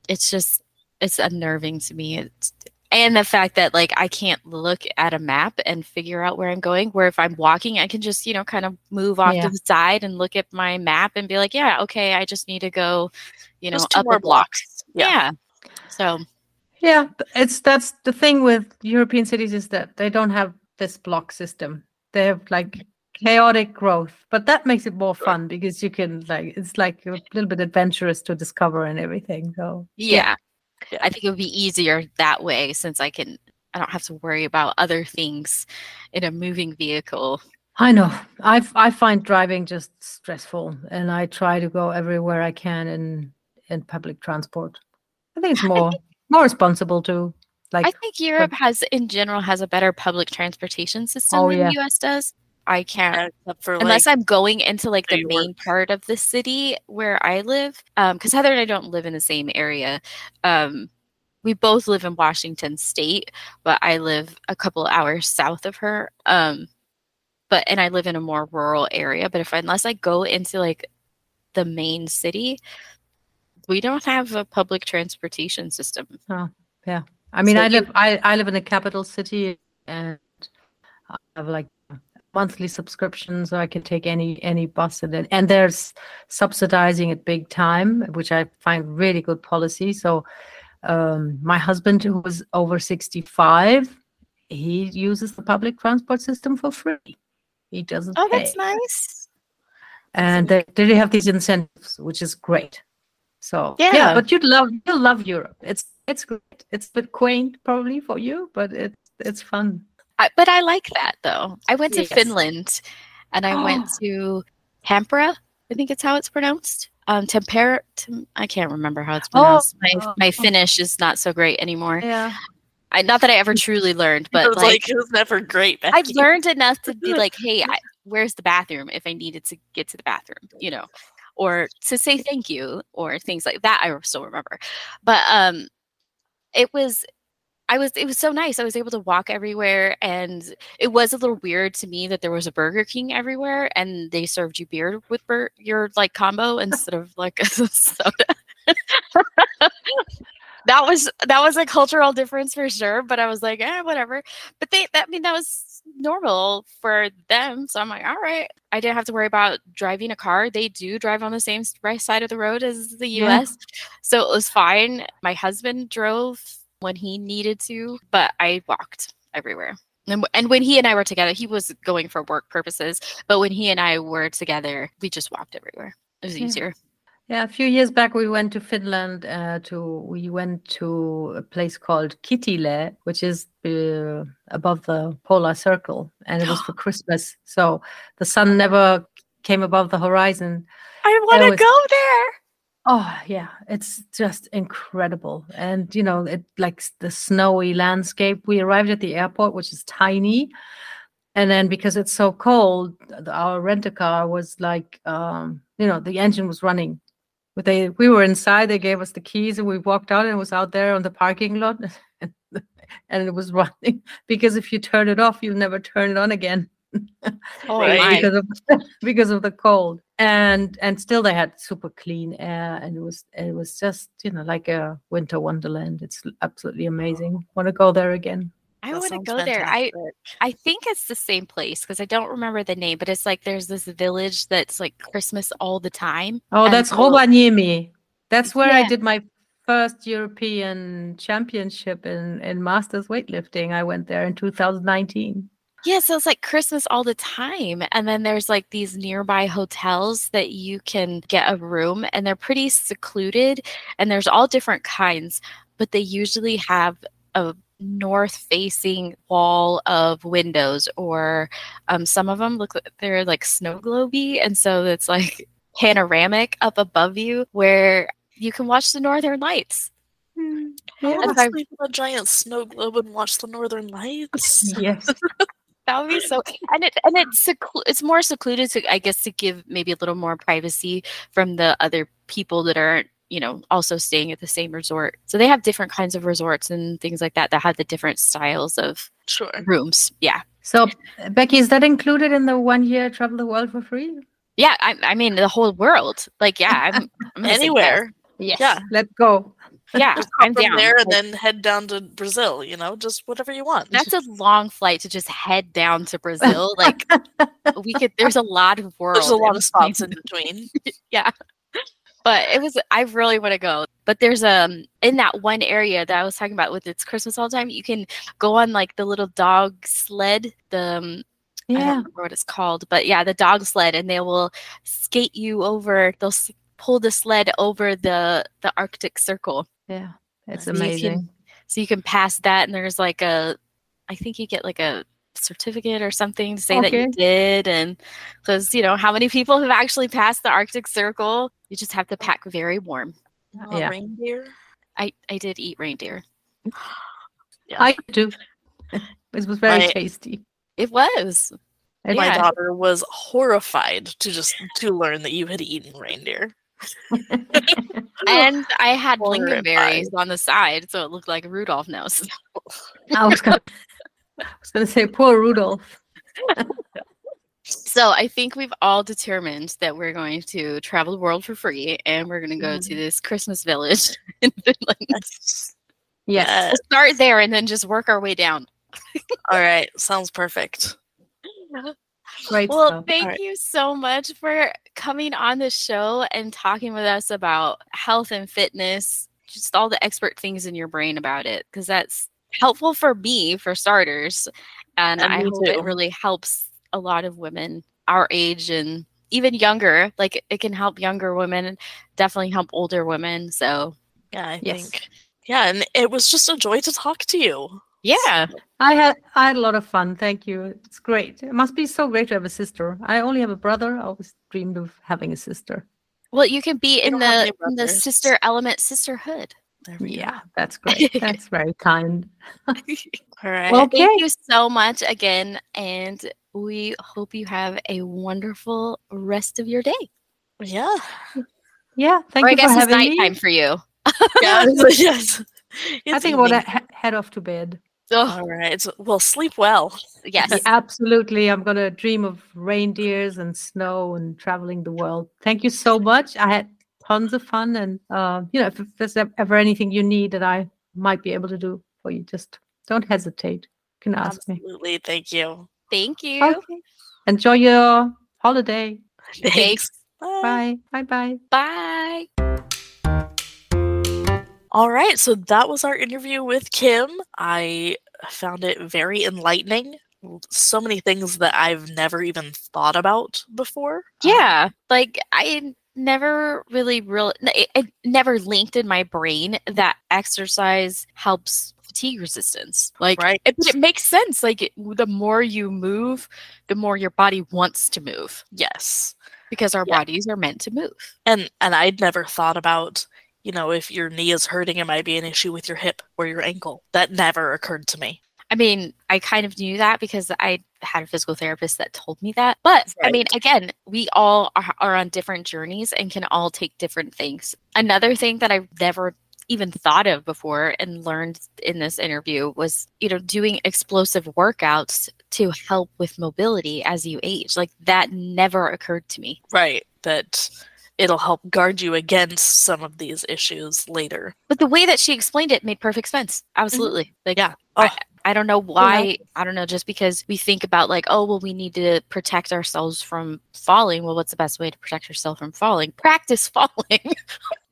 it's just it's unnerving to me it's, and the fact that like i can't look at a map and figure out where i'm going where if i'm walking i can just you know kind of move off
Yeah.
to the side and look at my map and be like yeah okay i just need to go you know up
more
a block
blocks. Yeah.
yeah so
Yeah, it's that's the thing with European cities is that they don't have this block system. They have like chaotic growth, but that makes it more fun because you can like it's like a little bit adventurous to discover and everything. So
yeah.
Yeah.
I think it would be easier that way since I can I don't have to worry about other things in a moving vehicle.
I know i i find driving just stressful, and I try to go everywhere I can in in public transport. I think it's more more responsible too. Like
I think Europe has in general has a better public transportation system
Oh,
than
yeah.
the US does. I can't
Except for
unless
like,
I'm going into like the main
work.
part of the city where I live. Um, because Heather and I don't live in the same area. Um, we both live in Washington State, but I live a couple hours south of her. Um, but and I live in a more rural area. But if unless I go into like the main city, we don't have a public transportation system.
I mean,
So
I live I, I live in a capital city and I have like monthly subscription, so I can take any any bus and then and there's subsidizing it big time, which I find really good policy. So um, my husband, who was over sixty five, he uses the public transport system for free. He doesn't
Oh,
pay,
that's nice.
and they, they have these incentives, which is great. So yeah,
Yeah.
but you'd love you'll love Europe. It's it's great. It's a bit quaint probably for you, but it's it's fun.
I, but I like that though. I went to Finland and I went to Tampere. I think it's how it's pronounced. Um, Tampere. Tem- I can't remember how it's pronounced. my
oh,
my
oh.
Finnish is not so great anymore.
Yeah.
I, not that I ever truly learned,
it
but
was
like,
like, it was never great.
I've learned enough to be like, hey, I, where's the bathroom if I needed to get to the bathroom, you know, or to say thank you or things like that. I still remember, but um, it was. I was it was so nice. I was able to walk everywhere and it was a little weird to me that there was a Burger King everywhere and they served you beer with bur- your like combo instead of like a soda. that was that was a cultural difference for sure, but I was like, eh, whatever. But they that I mean that was normal for them. So I'm like, all right. I didn't have to worry about driving a car. They do drive on the same right side of the road as the
Yeah.
US. So it was fine. My husband drove when he needed to, but I walked everywhere. And, and when he and I were together, he was going for work purposes, but when he and I were together, we just walked everywhere. It was
Yeah.
easier.
Yeah, a few years back we went to Finland. Uh, to we went to a place called Kittilä, which is uh, above the polar circle, and it was for Christmas. So the sun never came above the horizon.
I want to go there.
Oh yeah, it's just incredible, and you know, it like the snowy landscape. We arrived at the airport, which is tiny, and then because it's so cold, our rent a car was like, um, you know, the engine was running. They, we were inside. They gave us the keys, and we walked out, and it was out there on the parking lot, and it was running. Because if you turn it off, you'll never turn it on again
Oh
Right.
because of because of the cold and and still they had super clean air and it was it was just you know like a winter wonderland it's absolutely amazing want to go there again
I want to
sounds
go there. I. I think it's the same place because I don't remember the name, but it's like there's this village that's like Christmas all the time.
oh that's
so-
Rovaniemi that's where i did my first european championship in in masters weightlifting i went there in 2019
Yeah, so it's like Christmas all the time. And then there's like these nearby hotels that you can get a room and they're pretty secluded and there's all different kinds, but they usually have a north facing wall of windows, or um, some of them look like they're like snow globy. And so it's like panoramic up above you where you can watch the northern lights.
I
Yeah.
want to
I-
sleep in a giant snow globe and watch the northern lights.
Yes.
That would be so, and it and it's seclu- it's more secluded to I guess to give maybe a little more privacy from the other people that aren't you know also staying at the same resort. So they have different kinds of resorts and things like that that have the different styles of
Sure.
rooms. Yeah,
So, Becki, is that included in the one year travel the world for free?
yeah. I, I mean the whole world. Like yeah, I'm, I'm gonna say yes.
Anywhere.
Yes.
Yeah.
Let's go.
Yeah,
Just
I'm
from
down.
there and then head down to Brazil, you know, just whatever you want.
that's a long flight to just head down to Brazil. Like we could. There's a lot of world.
There's a lot of spots in between.
yeah but it was i really want to go but there's um in that one area that i was talking about with it's christmas all the time you can go on like the little dog sled the um, i don't
Yeah.
remember what it's called but yeah the dog sled and they will skate you over they'll s- pull the sled over the the arctic circle
Yeah. It's
So you can-
amazing.
so you can pass that and there's like a i think you get like a certificate or something to say that you did and because you know how many people have actually passed the arctic circle you just have to oh. pack very warm
Oh,
Yeah.
Reindeer.
i i did eat reindeer
I do. It was very
My-
tasty.
it was
It-
My
Yeah.
daughter was horrified to just to learn that you had eaten reindeer.
and i had
Horrified.
lingonberries on the side so it looked like a rudolph nose
I was gonna, I was gonna say poor Rudolph.
so i think we've all determined that we're going to travel the world for free and we're going to go
Mm-hmm.
to this christmas village in finland
Yes.
Yes.
We'll start there and then just work our way down
All right. Sounds perfect.
Great
Well,
stuff.
thank
Alright.
you so much for coming on the show and talking with us about health and fitness, just all the expert things in your brain about it, because that's helpful for me, for starters. And,
And
I hope
too.
it really helps a lot of women our age and even younger. Like it can help younger women, definitely help older women. So,
Yeah, I
Yes.
think. Yeah, and it was just a joy to talk to you.
yeah.
I had I had a lot of fun. Thank you. It's great. It must be so great to have a sister. I only have a brother. I always dreamed of having a sister.
Well, you can be in the in the sister element sisterhood.
There we
Yeah, that's great. That's very kind.
All right.
Well, Okay.
Thank you so much again, and we hope you have a wonderful rest of your day.
yeah.
Yeah, thank
or I
you
guess
for
it's
having me.
nighttime for you.
Yeah. yes.
I
It's
think we'll
evening.
he- head off to bed.
Oh,
All right. Well, sleep well.
yes.
Absolutely. I'm going to dream of reindeers and snow and traveling the world. Thank you so much. I had tons of fun. And, uh, you know, if, if there's ever anything you need that I might be able to do for you, just don't hesitate. You can ask me.
Absolutely. Thank you.
Thank you.
Okay. Enjoy your holiday.
Thanks. Bye.
Bye. Bye bye.
Bye.
All right. So that was our interview with Kim. I found it very enlightening. So many things that I've never even thought about before. Um,
Yeah, like I never really really it, it never linked in my brain that exercise helps fatigue resistance. Like
Right.
it, but it makes sense. Like it, the more you move, the more your body wants to move
yes.
because our
Yeah.
bodies are meant to move.
And and I'd never thought about, you know, if your knee is hurting, it might be an issue with your hip or your ankle. That never occurred to me.
I mean, I kind of knew that because I had a physical therapist that told me that. But I mean, again, we all are, are on different journeys and can all take different things. Another thing that I've never even thought of before and learned in this interview was, you know, doing explosive workouts to help with mobility as you age. Like that never occurred to me.
Right. That it'll help guard you against some of these issues later.
But the way that she explained it made perfect sense. Mm-hmm. Absolutely. Like,
Yeah. Oh.
I don't know why. I don't know. Just because we think about like, oh, well, we need to protect ourselves from falling. Well, what's the best way to protect yourself from falling? Practice falling.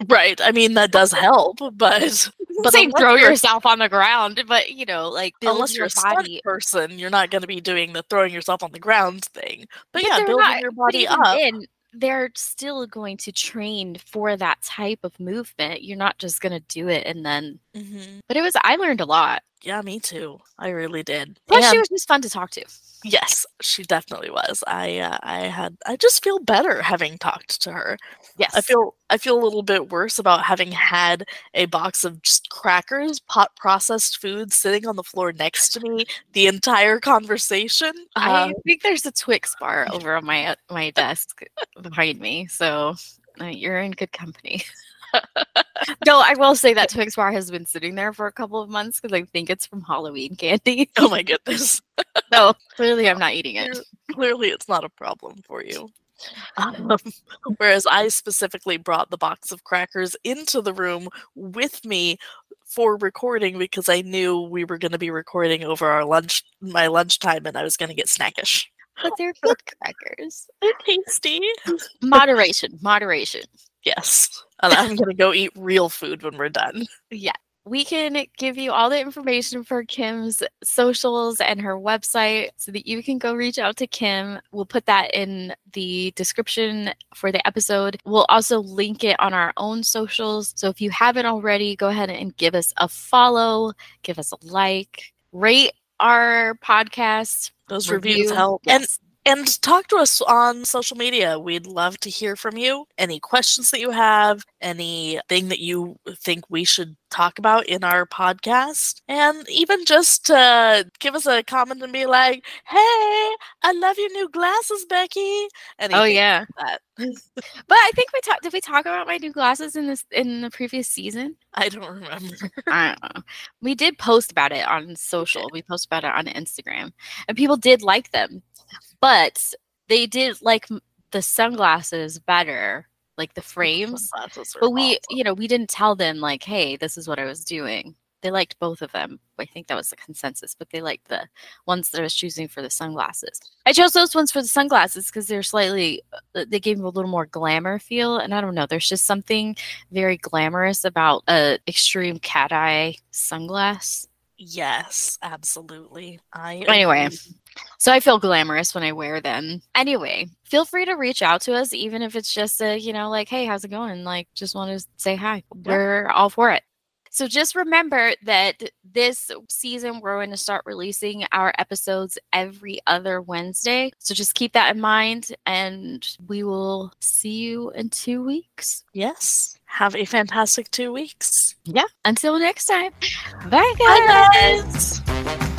Right. I mean that does help, but
but
But
throw
you're-
yourself on the ground. But you know, like
unless you're
your
a stunt
body.
person, you're not going to be doing the throwing yourself on the ground thing. But,
But
yeah, building
not-
your body up.
then, they're still going to train for that type of movement. You're not just going to do it and then
hmm
But it was I learned a lot.
Yeah, me too. I really did.
Plus, she was just fun to talk to.
yes, she definitely was. I uh, I had I just feel better having talked to her.
Yes,
I feel I feel a little bit worse about having had a box of just crackers, pot processed food sitting on the floor next to me the entire conversation.
I
Uh,
think there's a Twix bar over on my my desk behind me, so uh, you're in good company. no, I will say that Twix bar has been sitting there for a couple of months because I think it's from Halloween candy.
oh my goodness.
no, clearly, I'm not eating it.
Clearly, it's not a problem for you. Um, whereas I specifically brought the box of crackers into the room with me for recording because I knew we were going to be recording over our lunch, my lunchtime, and I was going to get snackish.
But they're good crackers.
They're tasty.
Moderation, moderation.
Yes, and I'm going to go eat real food when we're done.
Yeah. We can give you all the information for Kim's socials and her website so that you can go reach out to Kim. We'll put that in the description for the episode. We'll also link it on our own socials. So if you haven't already, go ahead and give us a follow, give us a like, rate our podcast.
Those
review.
reviews help. And
Yes.
And talk to us on social media. We'd love to hear from you. Any questions that you have, anything that you think we should talk about in our podcast, and even just uh, give us a comment and be like, "Hey, I love your new glasses, Becki."
Oh yeah.
like.
But I think we talked did we talk about my new glasses in this in the previous season?
I don't remember.
I don't know. We did post about it on social. We posted about it on Instagram, and people did like them, but they did like the sunglasses better, like the frames.
Sunglasses are
But we,
awesome.
you know, we didn't tell them like, "Hey, this is what I was doing." They liked both of them. I think that was the consensus, but they liked the ones that I was choosing for the sunglasses. I chose those ones for the sunglasses because they're slightly, uh, they gave me a little more glamour feel. And I don't know, there's just something very glamorous about a extreme cat eye sunglass.
Yes, absolutely. I
Anyway.
agree.
So I feel glamorous when I wear them. Anyway, feel free to reach out to us, even if it's just a, you know, like, hey, how's it going? Like, just want to say hi. We're all for it. So just remember that this season we're going to start releasing our episodes every other Wednesday. So just keep that in mind and we will see you in 2 weeks.
Yes. Have a fantastic two weeks.
Yeah. Until next time. Bye guys.
Bye, guys.